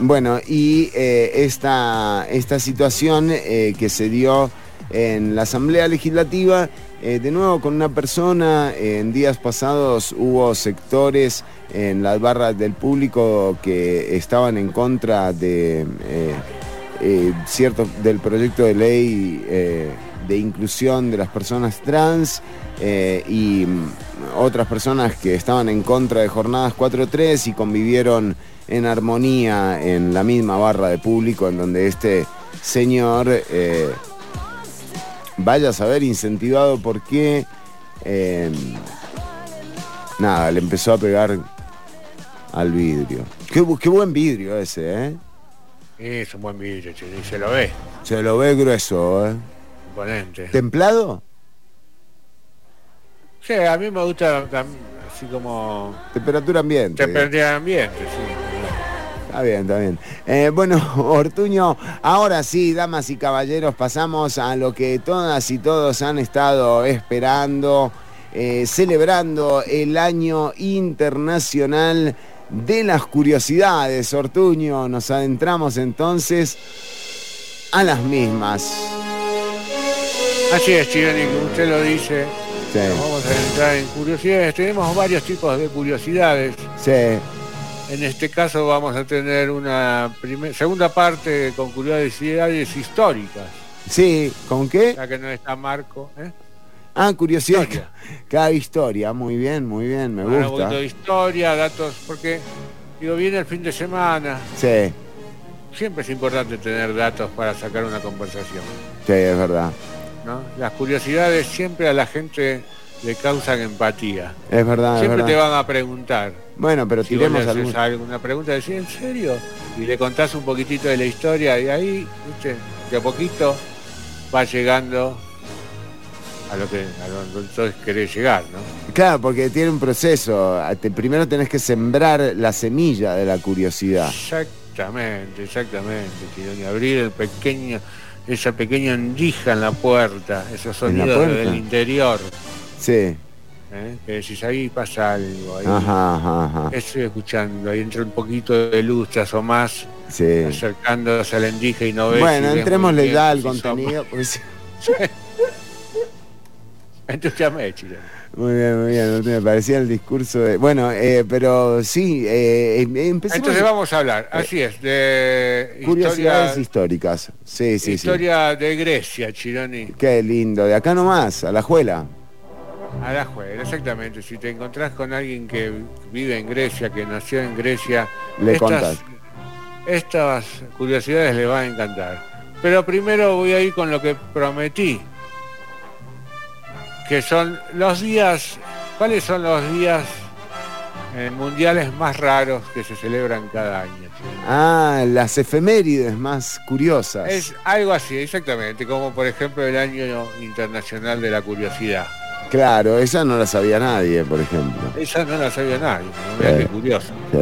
bueno, y eh, esta, esta situación eh, que se dio en la Asamblea Legislativa, eh, de nuevo con una persona, en días pasados hubo sectores en las barras del público que estaban en contra de eh, eh, cierto del proyecto de ley de inclusión de las personas trans y mm, otras personas que estaban en contra de jornadas 4-3 y convivieron en armonía en la misma barra de público en donde este señor, vaya a saber incentivado por qué, eh, nada, le empezó a pegar al vidrio. Qué, qué buen vidrio ese, ¿eh? Es un buen vidrio, se lo ve. Se lo ve grueso, ¿eh? Imponente. ¿Templado? Sí, a mí me gusta así como Temperatura ambiente. temperatura ambiente, sí. Está bien, está bien. Eh, bueno, Ortuño, ahora sí, damas y caballeros, pasamos a lo que todas y todos han estado esperando, eh, celebrando el año internacional de las curiosidades. Ortuño, nos adentramos entonces a las mismas. Así es, Chironi, como usted lo dice. Sí. Nos Vamos a entrar en curiosidades. Tenemos varios tipos de curiosidades. Sí, En este caso vamos a tener una primer- segunda parte con curiosidades históricas. sí, ¿con qué? Ya que no está Marco. ¿eh? Ah, curiosidad. Historia. Cada historia, muy bien, muy bien, me Bueno, un poquito gusta. de historia, datos, porque digo, viene el fin de semana. Sí, Siempre es importante tener datos para sacar una conversación. sí, es verdad. ¿no? Las curiosidades siempre a la gente le causan empatía. Es verdad, es Siempre verdad. te van a preguntar. Bueno, pero Si vos tiremos le haces algún... alguna pregunta, decís, ¿en serio? Y le contás un poquitito de la historia y ahí, ¿viste? de a poquito va llegando a lo que a donde entonces querés llegar, ¿no? Claro, porque tiene un proceso. Te- primero tenés que sembrar la semilla de la curiosidad. Exactamente, exactamente, Chironi. Abrir el pequeño, esa pequeña endija en la puerta, esos ¿En la sonidos del interior. Sí. ¿eh? Que decís, ahí pasa algo, ahí Ajá, ajá, ajá. estoy escuchando, ahí entra un poquito de luz, te asomás, Sí. acercándose a la endija y no ves. Bueno, entrémosle ya al contenido. porque sí. Entusiasmé, Chironi. Muy bien, muy bien. Me parecía el discurso de... Bueno, eh, pero sí, eh, em- empecemos... Entonces vamos a hablar, así es, de Curiosidades historia, históricas. Sí, sí, historia de Grecia, Chironi. sí. Qué lindo. De acá nomás, a la juela. A la juega, exactamente. Si te encontrás con alguien que vive en Grecia, que nació en Grecia, Le contás. estas curiosidades le van a encantar. Pero primero voy a ir con lo que prometí, que son los días, ¿cuáles son los días eh, mundiales más raros que se celebran cada año? Ah, las efemérides más curiosas. Es algo así, exactamente, como por ejemplo el Año Internacional de la Curiosidad. Claro, esa no la sabía nadie, por ejemplo. Esa no la sabía nadie, Sí. qué curioso. Sí.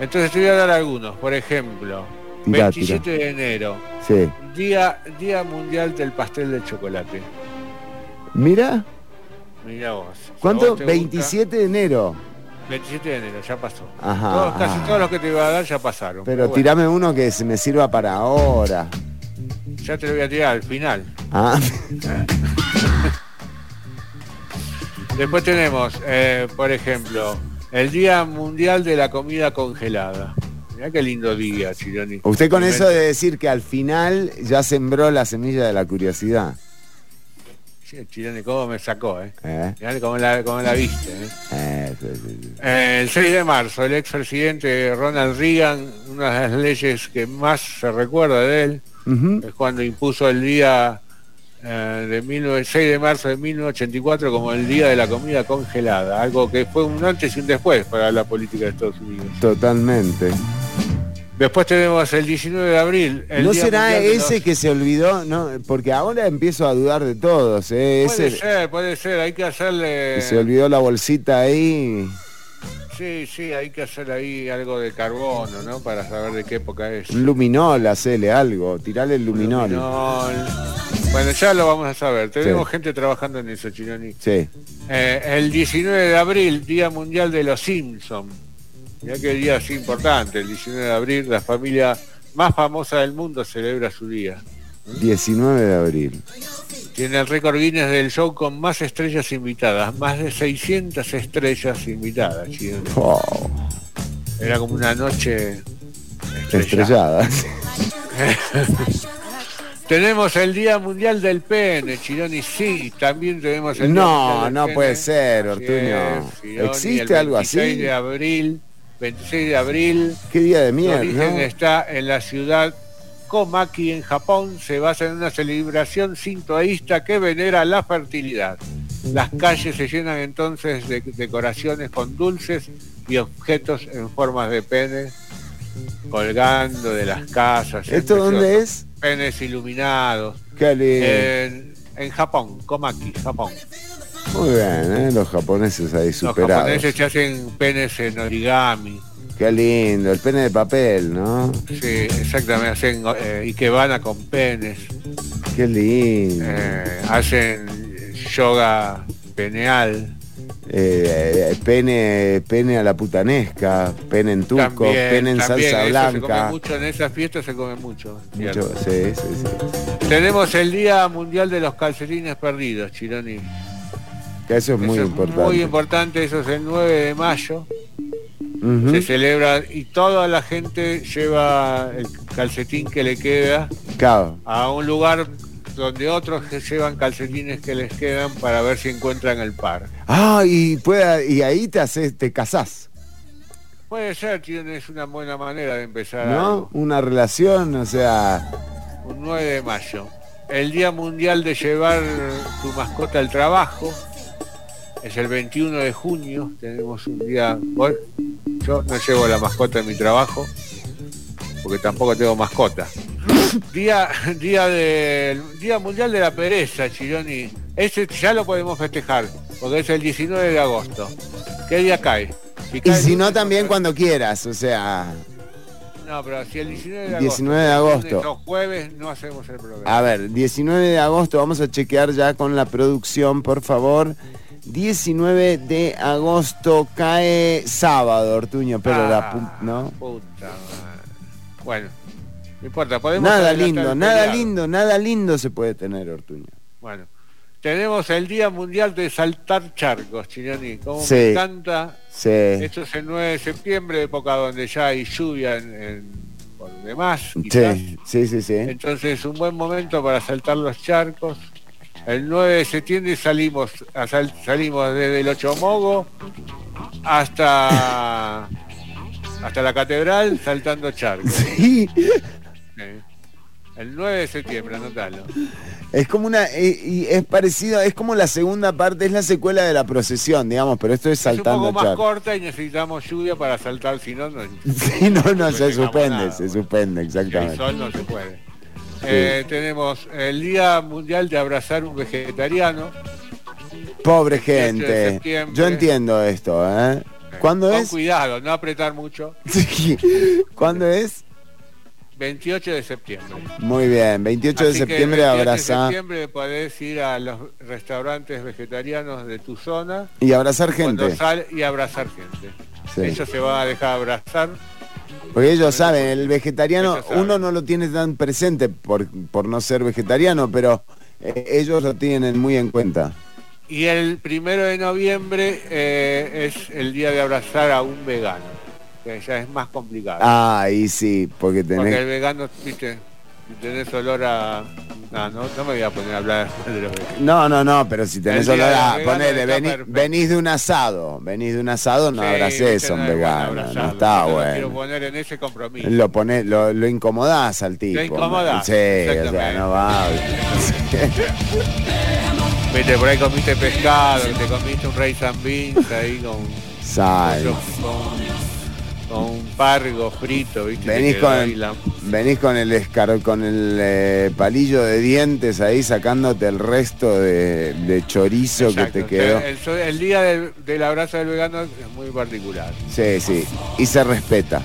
Entonces te voy a dar algunos, por ejemplo, Tirá, 27 de enero, Sí. día, día Mundial del Pastel de Chocolate. Mira, Mira vos. si ¿cuánto? vos te gusta, 27 de enero. 27 de enero, ya pasó. Ajá, Todos- casi todos los que te iba a dar ya pasaron. Pero bueno, tirame uno que se me sirva para ahora. ya te lo voy a tirar al final. Ah, Después tenemos, eh, por ejemplo, el Día Mundial de la Comida Congelada. Mirá qué lindo día, Chironi. Usted con eso de decir que al final ya sembró la semilla de la curiosidad. Sí, Chironi, cómo me sacó, ¿eh? Mirá cómo la, cómo la viste, ¿eh? Eh, el 6 de marzo, el expresidente Ronald Reagan, una de las leyes que más se recuerda de él, es cuando impuso el día eh, de 19, 6 de marzo de 1984 como el Día de la Comida Congelada, algo que fue un antes y un después para la política de Estados Unidos. Totalmente. Después tenemos el 19 de abril. ¿No será ese que se olvidó? No, porque ahora empiezo a dudar de todos. ¿eh? Puede ser, puede ser, hay que hacerle... se olvidó la bolsita ahí. Sí, sí, hay que hacer ahí algo de carbono, ¿no? Para saber de qué época es. Un luminol, hacele algo, tirale el luminol. Bueno, ya lo vamos a saber. Tenemos gente trabajando en eso, Chironi. Sí. Eh, el 19 de abril, Día Mundial de los Simpsons. Mirá que día así importante, el 19 de abril, la familia más famosa del mundo celebra su día. 19 de abril. Tiene el récord Guinness del show con más estrellas invitadas, más de 600 estrellas invitadas. Era como una noche estrellada. tenemos el Día Mundial del Pene, Chironi, sí, también tenemos el No, no puede ser, Ortuño. ¿Existe algo así? 26 de abril, 26 de abril. ¿Qué día de mierda? está en la ciudad Komaki en Japón se basa en una celebración sintoísta que venera la fertilidad. Las calles se llenan entonces de decoraciones con dulces y objetos en formas de pene colgando de las casas. ¿Esto dónde es? Penes iluminados. Qué en, Japón, Komaki, Japón. Muy bien, ¿eh? los japoneses ahí superados. Los japoneses se hacen penes en origami. Qué lindo, el pene de papel, ¿no? Sí, exactamente, hacen eh, ikebana con penes. Qué lindo. Eh, hacen yoga peneal. Eh, pene, pene a la putanesca, pene en tuco, pene en salsa blanca. Se come mucho, en esas fiestas se come mucho. mucho sí, sí, sí. Tenemos el Día Mundial de los Calcetines Perdidos, Chironi. Que eso es muy importante. Muy importante, eso es el 9 de mayo se celebra y toda la gente lleva el calcetín que le queda a un lugar donde otros llevan calcetines que les quedan para ver si encuentran el par. Ah, y, puede, y ahí te haces, te casás. Puede ser, es una buena manera de empezar. ¿No? Una relación, o sea... Un 9 de mayo. El Día Mundial de llevar tu mascota al trabajo. Es el 21 de junio. Tenemos un día... Yo no llevo la mascota en mi trabajo, porque tampoco tengo mascota. día, día del Día Mundial de la Pereza, Chironi. Ese ya lo podemos festejar, porque es el 19 de agosto. ¿Qué día cae? y si no, también cuando quieras, o sea... No, pero si el 19 de agosto... 19 de agosto. Los jueves no hacemos el programa. A ver, 19 de agosto, vamos a chequear ya con la producción, por favor. 19 de agosto cae sábado, Ortuño, pero la ah, ¿no? Puta Bueno, no importa, podemos Nada lindo, nada lindo, nada lindo se puede tener, Ortuño. Bueno, tenemos el Día Mundial de Saltar Charcos, Chironi. Como me encanta. Sí. Esto es el 9 de septiembre, época donde ya hay lluvia en, por demás. Sí, sí, sí, sí. Entonces, un buen momento para saltar los charcos. El 9 de septiembre salimos, salimos desde el Ochomogo hasta hasta la catedral saltando charcos. Sí. El 9 de septiembre, anotalo. Es como una, eh, y es parecido, es como la segunda parte, es la secuela de la procesión, digamos, pero esto es saltando Es un poco más corta y necesitamos lluvia para saltar, si no, no. Sí, no, no, se suspende, se suspende, exactamente. el sol no se puede. Eh, tenemos el Día Mundial de Abrazar un Vegetariano. Pobre gente. Yo entiendo esto, ¿eh? ¿Cuándo Con es? cuidado, no apretar mucho. ¿Cuándo es? 28 de septiembre. Muy bien, 28 de septiembre abrazar. de septiembre podés ir a los restaurantes vegetarianos de tu zona. Y abrazar gente. y abrazar gente. Ellos se van a dejar abrazar porque ellos saben, el vegetariano, uno no lo tiene tan presente por, por no ser vegetariano, pero eh, ellos lo tienen muy en cuenta. Y el primero de noviembre eh, es el día de abrazar a un vegano, que ya es más complicado. Ah, ahí sí, porque tenés... Porque el vegano, viste, si tenés olor a... No, no, no me voy a poner a hablar de los veganos. No, no, no, pero si tenés El día olor del a... vegano Ponele, está vení- perfecto. venís de un asado, venís de un asado, no Sí, abracés viste, a un no es bueno vegano, no está yo no quiero poner en ese compromiso. Lo pone, lo, lo incomodás al tipo. incomodás, Sí, o sea, exactamente. no va. Viste, por ahí comiste pescado, te comiste un and beans ahí con, Sai. con, con un pargo frito, viste. te Venís con, la- venís con el escar, con el eh, palillo de dientes ahí sacándote el resto de, de chorizo Exacto, que te o quedó. sea, el, el día del, del abrazo del vegano es muy particular. Sí, sí. Y se respeta.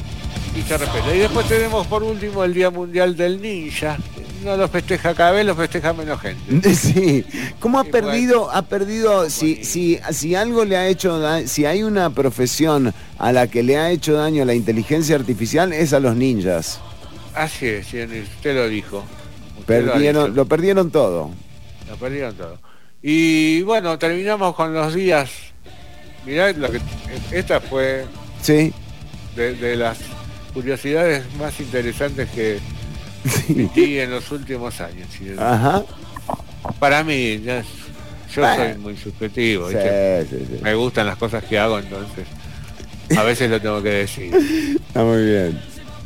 Y se respeta. Y después tenemos por último el Día Mundial del Ninja. No lo festeja cada vez, lo festeja menos gente. Sí, ¿cómo ha perdido, ha perdido, si, si, si algo le ha hecho, da- si hay una profesión a la que le ha hecho daño la inteligencia artificial es a los ninjas. Así es, usted lo dijo. Usted lo Perdieron, dicho. lo perdieron todo. Lo perdieron todo. Y bueno, terminamos con los días. Mirá, lo que, esta fue Sí. de, de las curiosidades más interesantes que vi en los últimos años. ¿sí? Ajá. Para mí, ya yo Bueno. soy muy subjetivo. Me gustan las cosas que hago, entonces a veces lo tengo que decir. Está muy bien.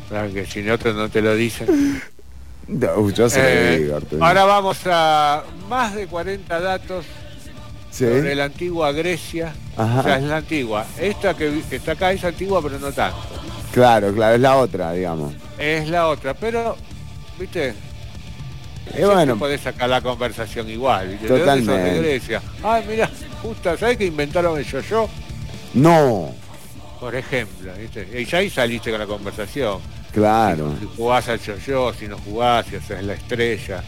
Claro que si otros no te lo dicen. No, yo se Eh, digo, ahora vamos a más de 40 datos Sí. sobre la antigua Grecia. Ajá. O sea, es la antigua. Esta que está acá es antigua, pero no tanto. Claro, claro, es la otra, digamos. Es la otra, pero, viste, Y bueno, podés sacar la conversación igual. ¿viste? ¿De dónde sos? Totalmente. de Grecia. Ah, mira, justo, ¿sabés que inventaron el yo-yo? no, Por ejemplo, ¿viste? Y ya ahí saliste con la conversación. claro. Si jugás al yo-yo, si no jugás, si haces la estrella.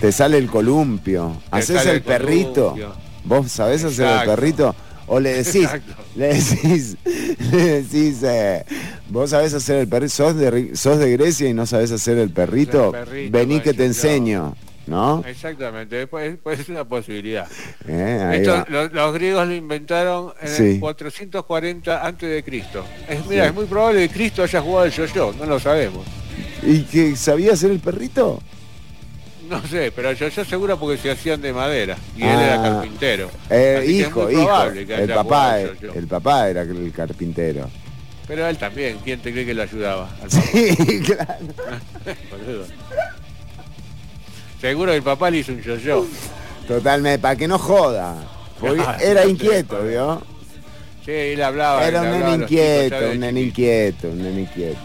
Te sale el columpio. Haces el, el perrito. columpio. ¿Vos sabés hacer el perrito? O le decís, Exacto. le decís, le decís, eh, vos sabés hacer el perrito, sos de, sos de Grecia y no sabés hacer el perrito, El perrito, vení que te enseño, ¿no? Exactamente, después, pues es una posibilidad. Eh, Esto, los, los griegos lo inventaron en Sí. el 440 antes de Cristo. Es, mira, Sí. es muy probable que Cristo haya jugado el yo-yo, no lo sabemos. ¿Y que sabía hacer el perrito? No sé, pero el yo-yo seguro porque se hacían de madera y él Ah. era carpintero. Eh, hijo, hijo. El papá, el, el papá era el carpintero. Pero él también, ¿quién te cree que lo ayudaba? Al Sí, claro. Seguro que el papá le hizo un yo-yo. Totalmente, para que no joda. Claro, era inquieto, ¿vio? Sí, él hablaba. Era un nene inquieto, un nene inquieto, un nene inquieto.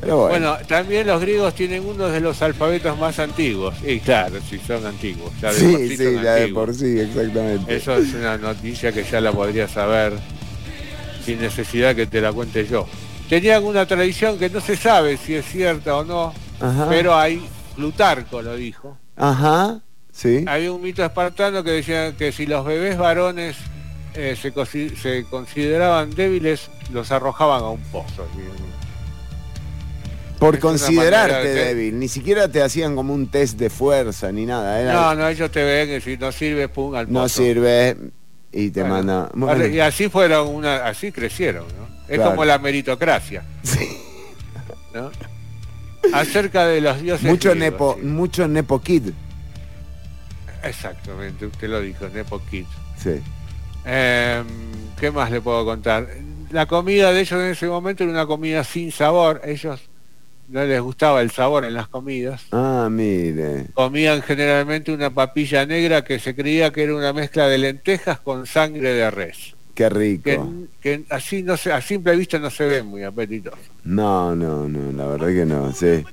Pero bueno. Bueno, también los griegos tienen uno de los alfabetos más antiguos. Y claro, si son antiguos. Ya de por sí, sí son ya de por sí, exactamente. Eso es una noticia que ya la podría saber sin necesidad que te la cuente yo. Tenían una tradición que no se sabe si es cierta o no, Ajá. pero hay, Plutarco lo dijo, Ajá, sí. había un mito espartano que decía que si los bebés varones eh, se consideraban débiles, los arrojaban a un pozo. Por es considerarte de- débil, ni siquiera te hacían como un test de fuerza ni nada. Era, No, no, ellos te ven que si no sirve, pum, al no pozo. sirve y te Bueno, manda. Bueno, Y así fueron una, así crecieron, ¿no? Es Claro. como la meritocracia. ¿no? Acerca de los dioses. mucho griegos, nepo, sí. mucho nepo kid. Exactamente, usted lo dijo, Nepo Kid. Sí. Em, ¿Qué más le puedo contar? La comida de ellos en ese momento era una comida sin sabor. Ellos no les gustaba el sabor en las comidas. Ah, mire. Comían generalmente una papilla negra que se creía que era una mezcla de lentejas con sangre de res. Qué rico. Que, que así no se, a simple vista no se ve muy apetitoso. No, no, no, la verdad que no, sí.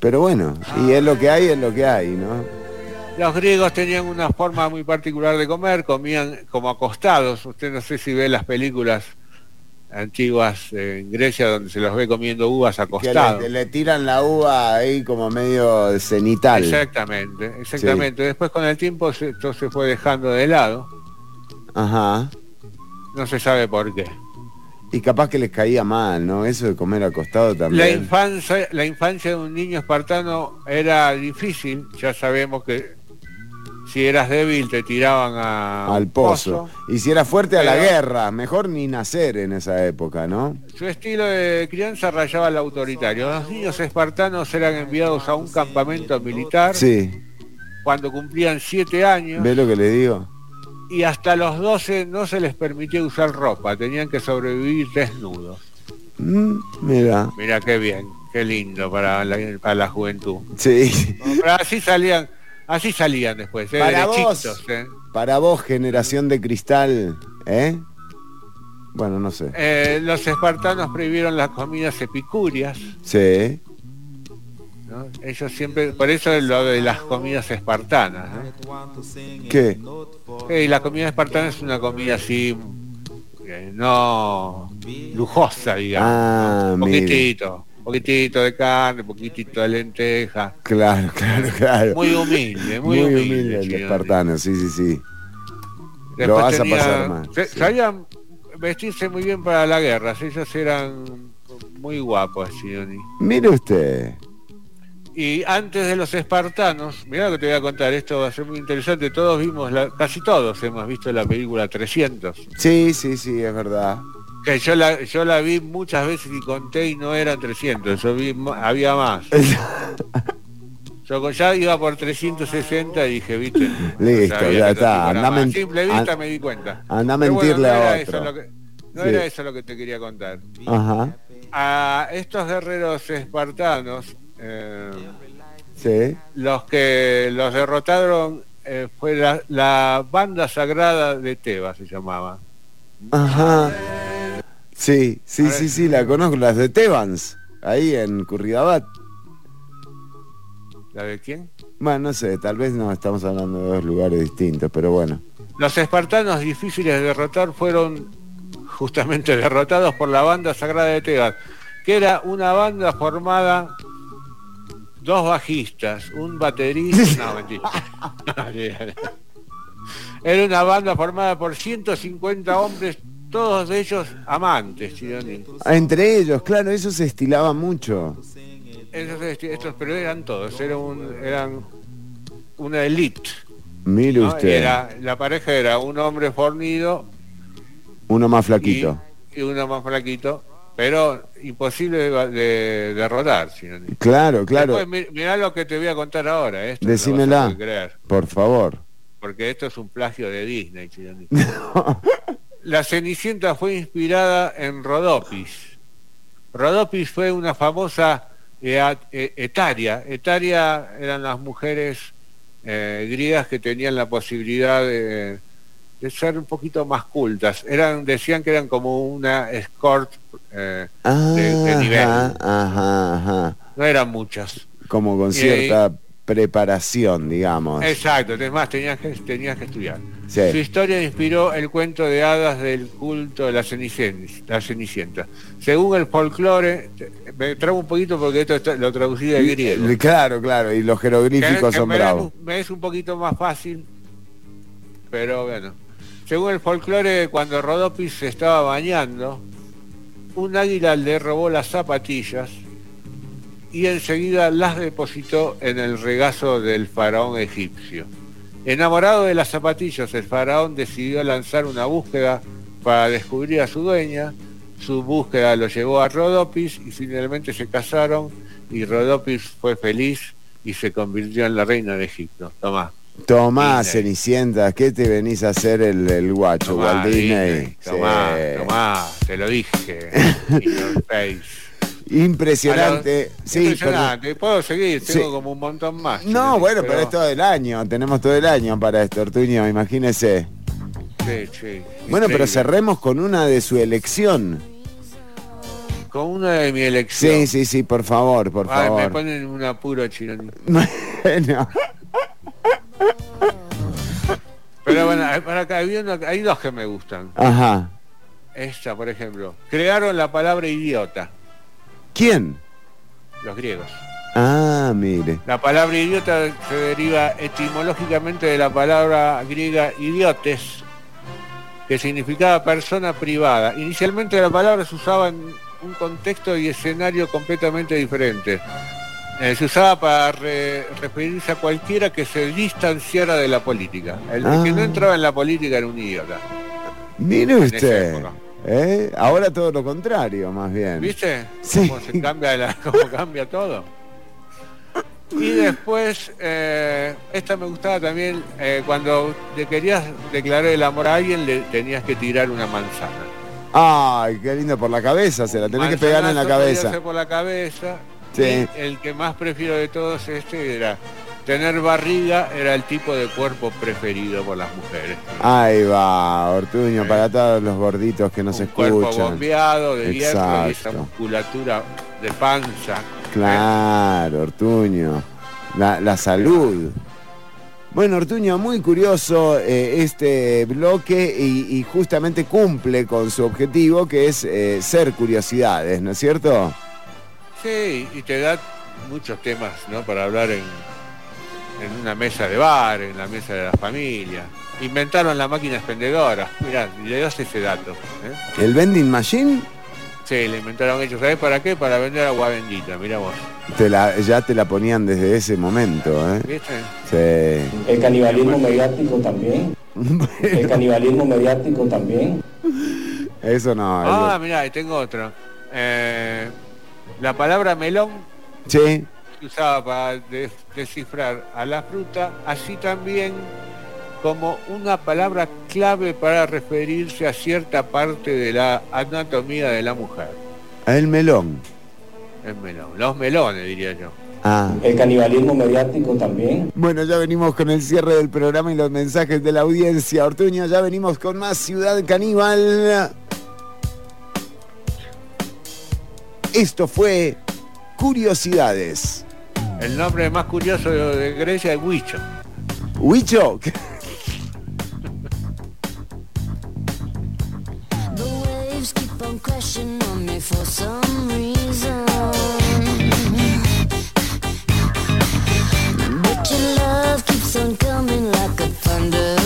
Pero bueno, y es lo que hay, es lo que hay, ¿no? Los griegos tenían una forma muy particular de comer, comían como acostados. Usted no sé si ve las películas antiguas eh, en Grecia donde se los ve comiendo uvas acostados. le, le tiran la uva ahí como medio cenital. Exactamente, exactamente. Después con el tiempo se- esto se fue dejando de lado. Ajá. No se sabe por qué. Y capaz que les caía mal, ¿no? Eso de comer acostado La también. infancia, la infancia de un niño espartano era difícil. Ya sabemos que si eras débil te tiraban a al pozo. Y si eras fuerte a la guerra, mejor ni nacer en esa época, ¿no? Su estilo de crianza rayaba al autoritario. Los niños espartanos eran enviados a un campamento militar Sí. cuando cumplían siete años ¿Ves lo que le digo? y hasta los 12 no se les permitía usar ropa, tenían que sobrevivir desnudos. Mm, mira. Mira qué bien, qué lindo para la, para la juventud. Sí. Pero así salían, así salían después, ¿eh? Para vos, ¿eh? para vos, generación de cristal, ¿eh? Bueno, no sé. Eh, los espartanos prohibieron las comidas epicúreas. Sí. ¿no? Ellos siempre, por eso es lo de las comidas espartanas. ¿no? ¿Qué? Eh, la comida espartana es una comida así, eh, no lujosa, digamos. Ah, ¿no? mire. poquitito, poquitito de carne, poquitito de lenteja. Claro, claro, claro. Muy humilde, muy, humilde. el sí, espartano, sí, sí, sí. Lo Después vas a tenía- pasar mal. se- Sabían vestirse muy bien para la guerra, ellos eran muy guapos, Sidoni. Mire usted. Y antes de los espartanos, mirá lo que te voy a contar, esto va a ser muy interesante, todos vimos, la, casi todos hemos visto la película 300, Sí, sí, sí, es verdad. Que yo la, yo la vi muchas veces y conté y no eran 300, yo vi, había más. Yo ya iba por 360 y dije, viste. Listo, ya está, anda a simple vista me di cuenta. anda a Pero bueno, mentirle no a otro. eso lo que- no Sí. era eso lo que te quería contar. Ajá. A estos guerreros espartanos, eh, Sí. los que los derrotaron eh, fue la, la banda sagrada de Tebas, se llamaba. Ajá. Sí, sí, sí, sí, la conozco, las de Tebans, ahí en Curridabat. ¿La de quién? Bueno, no sé, tal vez no estamos hablando de dos lugares distintos, pero bueno. Los espartanos difíciles de derrotar fueron justamente derrotados por la banda sagrada de Tebas, que era una banda formada dos bajistas, un baterista, no mentira. Era una banda formada por 150 hombres, todos ellos amantes, Chironi. Ah, Entre ellos, claro, eso se estilaba mucho. Estos, pero eran todos, un- eran una elite. Mire ¿no? usted, Era, la pareja era un hombre fornido uno más flaquito. y uno más flaquito, pero imposible de, de derrotar. Claro, claro. Después, mi- mirá lo que te voy a contar ahora. Esto no Decímela, por favor. porque esto es un plagio de Disney. Chironi. La Cenicienta fue inspirada en Rodopis. Rodopis fue una famosa ea- e- etaria. Etaria eran las mujeres eh, griegas que tenían la posibilidad de, de ser un poquito más cultas. Eran, decían que eran como una escort eh, de, de nivel. Ajá, ajá. No eran muchas. Como con cierta preparación, digamos. Exacto, además tenías que, tenías que estudiar. Sí. Su historia inspiró el cuento de hadas del culto de la Cenicienta. La Cenicienta. Según el folclore, me trabo un poquito porque esto está- lo traducí del griego. Claro, claro, y los Que- jeroglíficos que son es bravos. me es un poquito más fácil, pero bueno. Según el folclore, cuando Rodopis se estaba bañando, un águila le robó las zapatillas y enseguida las depositó en el regazo del faraón egipcio. Enamorado de las zapatillas, el faraón decidió lanzar una búsqueda para descubrir a su dueña. Su búsqueda lo llevó a Rodopis y finalmente se casaron y Rodopis fue feliz y se convirtió en la reina de Egipto. Tomá. Tomá, Disney. Cenicienta, ¿qué te venís a hacer el, el guacho, Tomá, Walt Disney? Disney, Tomá, Sí. tomá, te lo dije. Impresionante. Sí, impresionante. Puedo seguir, tengo como un montón más. No, bueno, pero es todo el año. Tenemos todo el año para esto, Ortuño, imagínese. Sí, sí, Bueno, pero cerremos con una de su elección. Con una de mi elección. Sí, sí, sí, por favor, por Ay, me favor. ponen en un apuro, Chironi. Bueno. Pero bueno, hay- para acá, hay, una- hay dos que me gustan. Ajá. Esta, por ejemplo. Crearon la palabra idiota, ¿Quién? los griegos. Ah, mire. La palabra idiota se deriva etimológicamente de la palabra griega idiotes, que significaba persona privada. Inicialmente la palabra se usaba en un contexto y escenario completamente diferente. Eh, se usaba para referirse a cualquiera que se distanciara de la política. El que no ah. entraba en la política era un idiota. Mire usted. ¿Eh? Ahora todo lo contrario, más bien. ¿Viste? Sí. ¿Cómo, se cambia, cómo cambia todo? Y después, eh, esta me gustaba también, cuando te querías declarar el amor a alguien, le tenías que tirar una manzana. Ay, qué lindo por la cabeza, se la tenés que pegar en la cabeza. por la cabeza el que más prefiero de todos este era tener barriga era el tipo de cuerpo preferido por las mujeres. Ahí va, Ortuño, para todos los gorditos que nos escuchan. Cuerpo bombeado de hierro y esa musculatura de panza. Claro, Ortuño. La, salud. Bueno, Ortuño, muy curioso eh, este bloque y, justamente cumple con su objetivo que es eh, ser curiosidades, ¿no es cierto? Sí, y te da muchos temas ¿no? para hablar en, en una mesa de bar, en la mesa de la familia. Inventaron la máquina expendedora. Mirá, le das ese dato. ¿eh? ¿El vending machine? Sí, le inventaron ellos. ¿Sabés para qué? Para vender agua bendita, mira vos. Te la, ya te la ponían desde ese momento, ¿eh? ¿Viste? Sí. El canibalismo mediático también. El canibalismo mediático también. Eso no. Ah, mirá, y tengo otro. Eh, la palabra melón sí. Se usaba para descifrar a la fruta, así también como una palabra clave para referirse a cierta parte de la anatomía de la mujer. El melón. El melón, los melones diría yo. Ah. El canibalismo mediático también. Bueno, ya venimos con el cierre del programa y los mensajes de la audiencia. Ortuño, ya venimos con más Ciudad Caníbal. Esto fue Curiosidades. El nombre más curioso de Grecia es Huicho. ¿Huicho? On thunder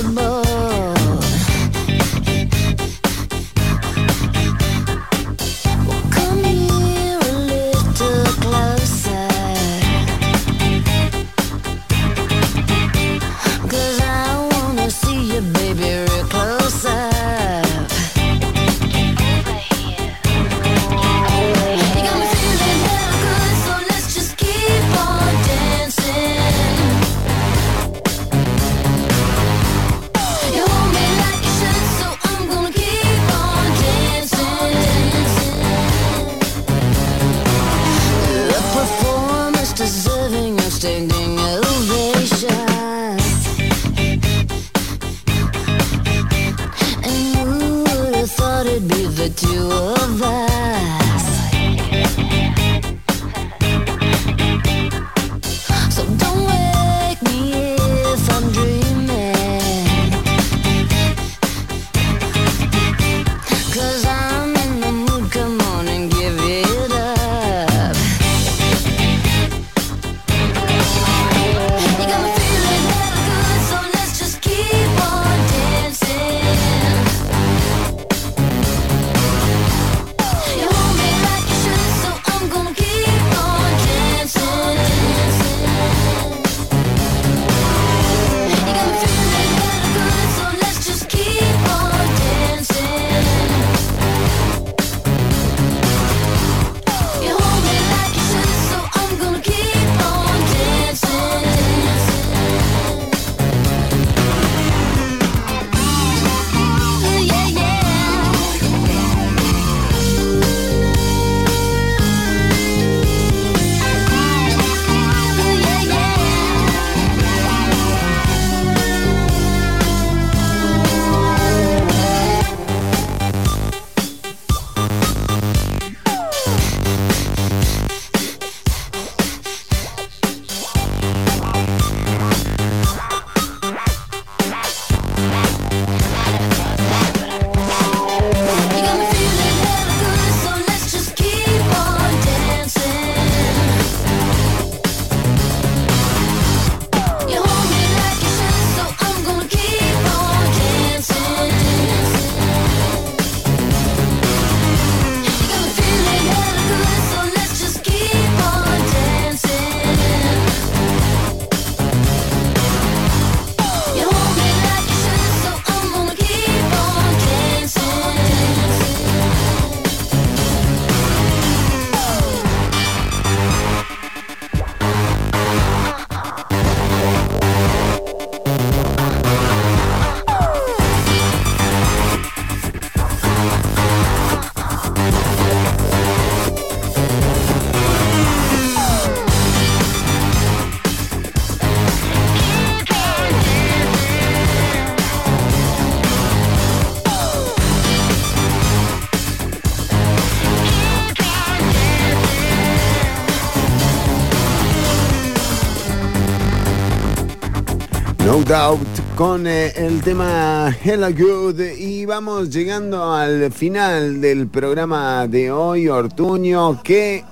Doubt con eh, el tema Hella Good y vamos llegando al final del programa de hoy, Ortuño. Qué,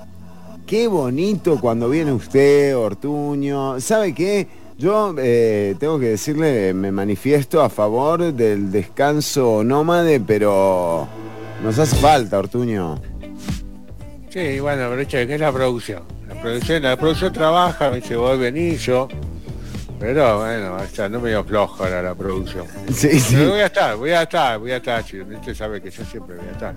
qué bonito cuando viene usted, Ortuño. ¿Sabe qué? Yo eh, tengo que decirle, me manifiesto a favor del descanso nómade, pero nos hace falta, Ortuño. Sí, bueno, pero ¿qué es la producción? La producción, la producción trabaja, me dice, voy, venir yo. Pero bueno, está, no me dio flojo ahora la producción. Sí, sí. Pero voy a estar, voy a estar, voy a estar, chico. Usted sabe que yo siempre voy a estar.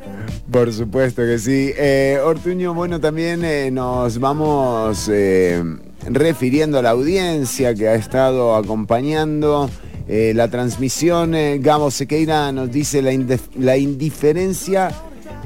Por supuesto que sí. Eh, Ortuño, bueno, también eh, nos vamos eh, refiriendo a la audiencia que ha estado acompañando eh, la transmisión. Eh, Gabo Sequeira nos dice la, indif- la indiferencia.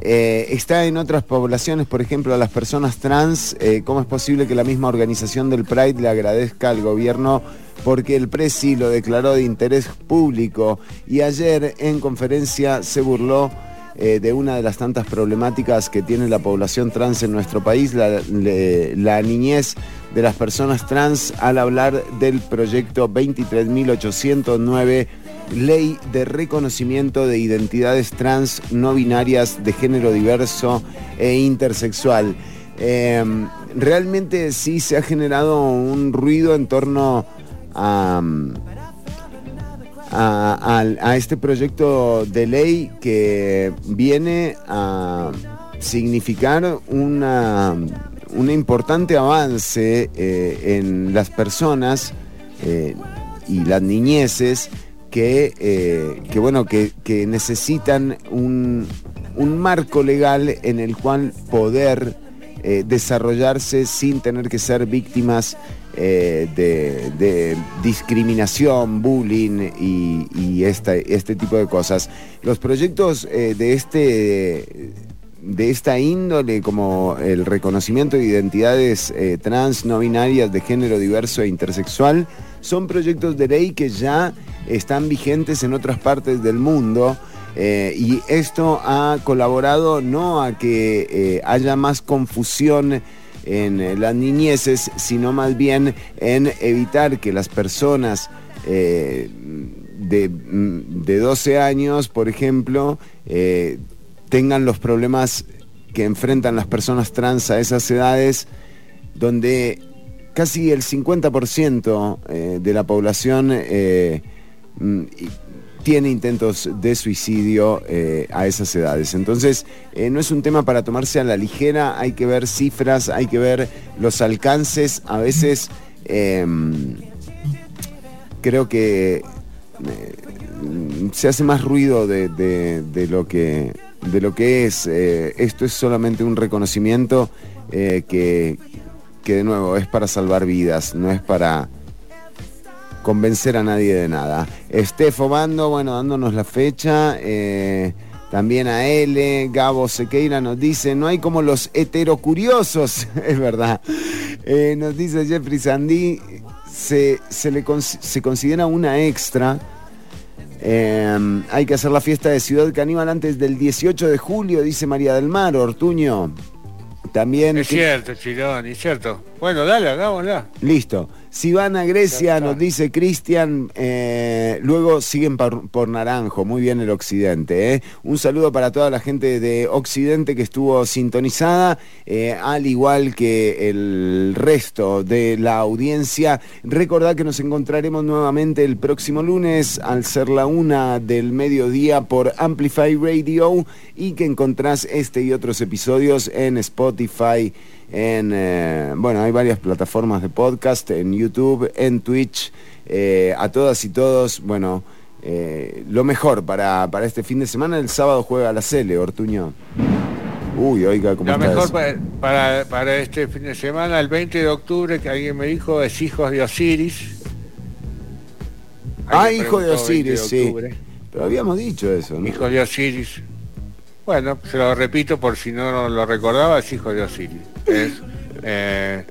eh, está en otras poblaciones, por ejemplo, a las personas trans. eh, ¿Cómo es posible que la misma organización del Pride le agradezca al gobierno porque el Presi lo declaró de interés público y ayer en conferencia se burló eh, de una de las tantas problemáticas que tiene la población trans en nuestro país, la, niñez de las personas trans, al hablar del proyecto 23.809, Ley de Reconocimiento de Identidades Trans No Binarias de Género Diverso e Intersexual. Eh, realmente sí se ha generado un ruido en torno a a, este proyecto de ley que viene a significar una, un importante avance eh, en las personas eh, y las niñeces que, eh, que, bueno, que, que necesitan un, un marco legal en el cual poder desarrollarse sin tener que ser víctimas eh, de, discriminación, bullying y, este tipo de cosas. Los proyectos eh, de este de esta índole como el reconocimiento de identidades eh, trans, no binarias, de género diverso e intersexual, son proyectos de ley que ya están vigentes en otras partes del mundo. y esto ha colaborado no a que haya más confusión en eh, las niñeces, sino más bien en evitar que las personas eh, de, mm, de 12 años, por ejemplo, eh, tengan los problemas que enfrentan las personas trans a esas edades, donde casi el 50% eh, de la población mm, tiene intentos de suicidio eh, a esas edades. Entonces, eh, no es un tema para tomarse a la ligera, hay que ver cifras, hay que ver los alcances. A veces eh, creo que eh, se hace más ruido de, de- lo, que, de lo que es. Esto es solamente un reconocimiento que, que, de nuevo, es para salvar vidas, no es para convencer a nadie de nada. Estefo Bando, bueno, dándonos la fecha. eh, también a L, Gabo Sequeira nos dice, no hay como los heterocuriosos, es verdad. Eh, nos dice Jeffrey Sandy, se, se le se considera una extra. Eh, hay que hacer la fiesta de Ciudad Caníbal antes del 18 de julio, dice María del Mar, Ortuño. También... Es cierto, Chirón, es cierto. Bueno, dale, hagámosla. Listo. Si van a Grecia, nos dice Cristian, eh, luego siguen por, por Naranjo, muy bien el Occidente. ¿eh? Un saludo para toda la gente de Occidente que estuvo sintonizada, eh, al igual que el resto de la audiencia. Recordad que nos encontraremos nuevamente el próximo lunes al ser la una del mediodía por Amplify Radio y que encontrás este y otros episodios en Spotify en, eh, bueno, hay varias plataformas de podcast, en YouTube, en Twitch, eh, a todas y todos, bueno, eh, lo mejor para, para este fin de semana, el sábado juega la Cele, Ortuño. Uy, oiga, ¿cómo Lo está mejor para, para, para este fin de semana, el 20 de octubre, que alguien me dijo, es Hijos de Osiris. Ah, hijo de preguntó, 20 Osiris, sí. Pero habíamos dicho eso, ¿no? Hijos de Osiris. Bueno, se lo repito por si no lo recordaba, es Hijo de Osiris. Es, eh,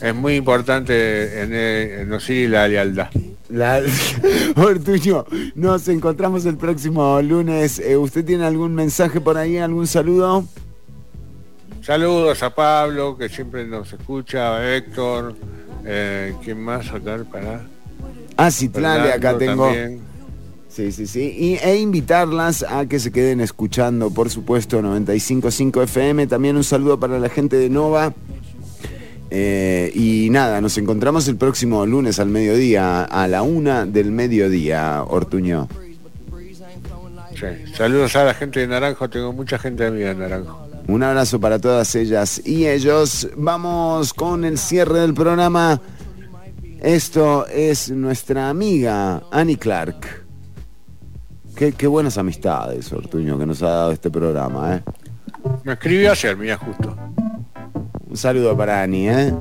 es muy importante en, en Osiris la lealtad. La- Ortuño, nos encontramos el próximo lunes. Eh, ¿Usted tiene algún mensaje por ahí, algún saludo? Saludos a Pablo, que siempre nos escucha, a Héctor, eh, ¿quién más acá para? Ah, Citlali, acá tengo. también. Sí, sí, sí. Y, e invitarlas a que se queden escuchando, por supuesto, 95.5 FM. También un saludo para la gente de Nova. Eh, y nada, nos encontramos el próximo lunes al mediodía, a la una del mediodía, Ortuño. Sí. Saludos a la gente de Naranjo, tengo mucha gente amiga de Naranjo. Un abrazo para todas ellas y ellos. Vamos con el cierre del programa. Esto es nuestra amiga Annie Clark. Qué, qué buenas amistades, Ortuño, que nos ha dado este programa, ¿eh? Me escribió ayer, mira, justo. Un saludo para Ani, ¿eh?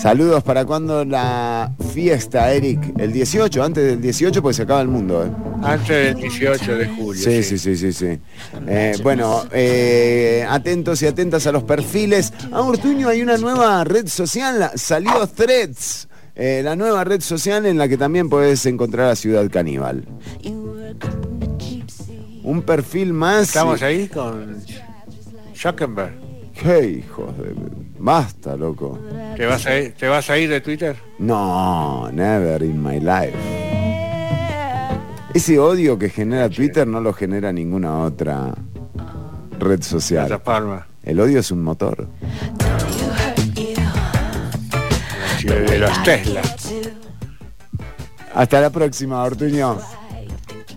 Saludos para cuando la fiesta, Eric. El 18, antes del 18, pues se acaba el mundo, ¿eh? Antes del 18 de julio. Sí, sí, sí, sí, sí. Eh, bueno, eh, atentos y atentas a los perfiles. A Ortuño hay una nueva red social, salió Threads, eh, la nueva red social en la que también puedes encontrar a Ciudad Caníbal. Un perfil más. Estamos ahí con Zuckerberg. Qué hijos de... Basta, loco. ¿Te vas, a ir, ¿Te vas a ir de Twitter? No, never in my life. Ese odio que genera Twitter no lo genera ninguna otra red social. Plataforma. El odio es un motor. De los Tesla. Hasta la próxima, Ortuño.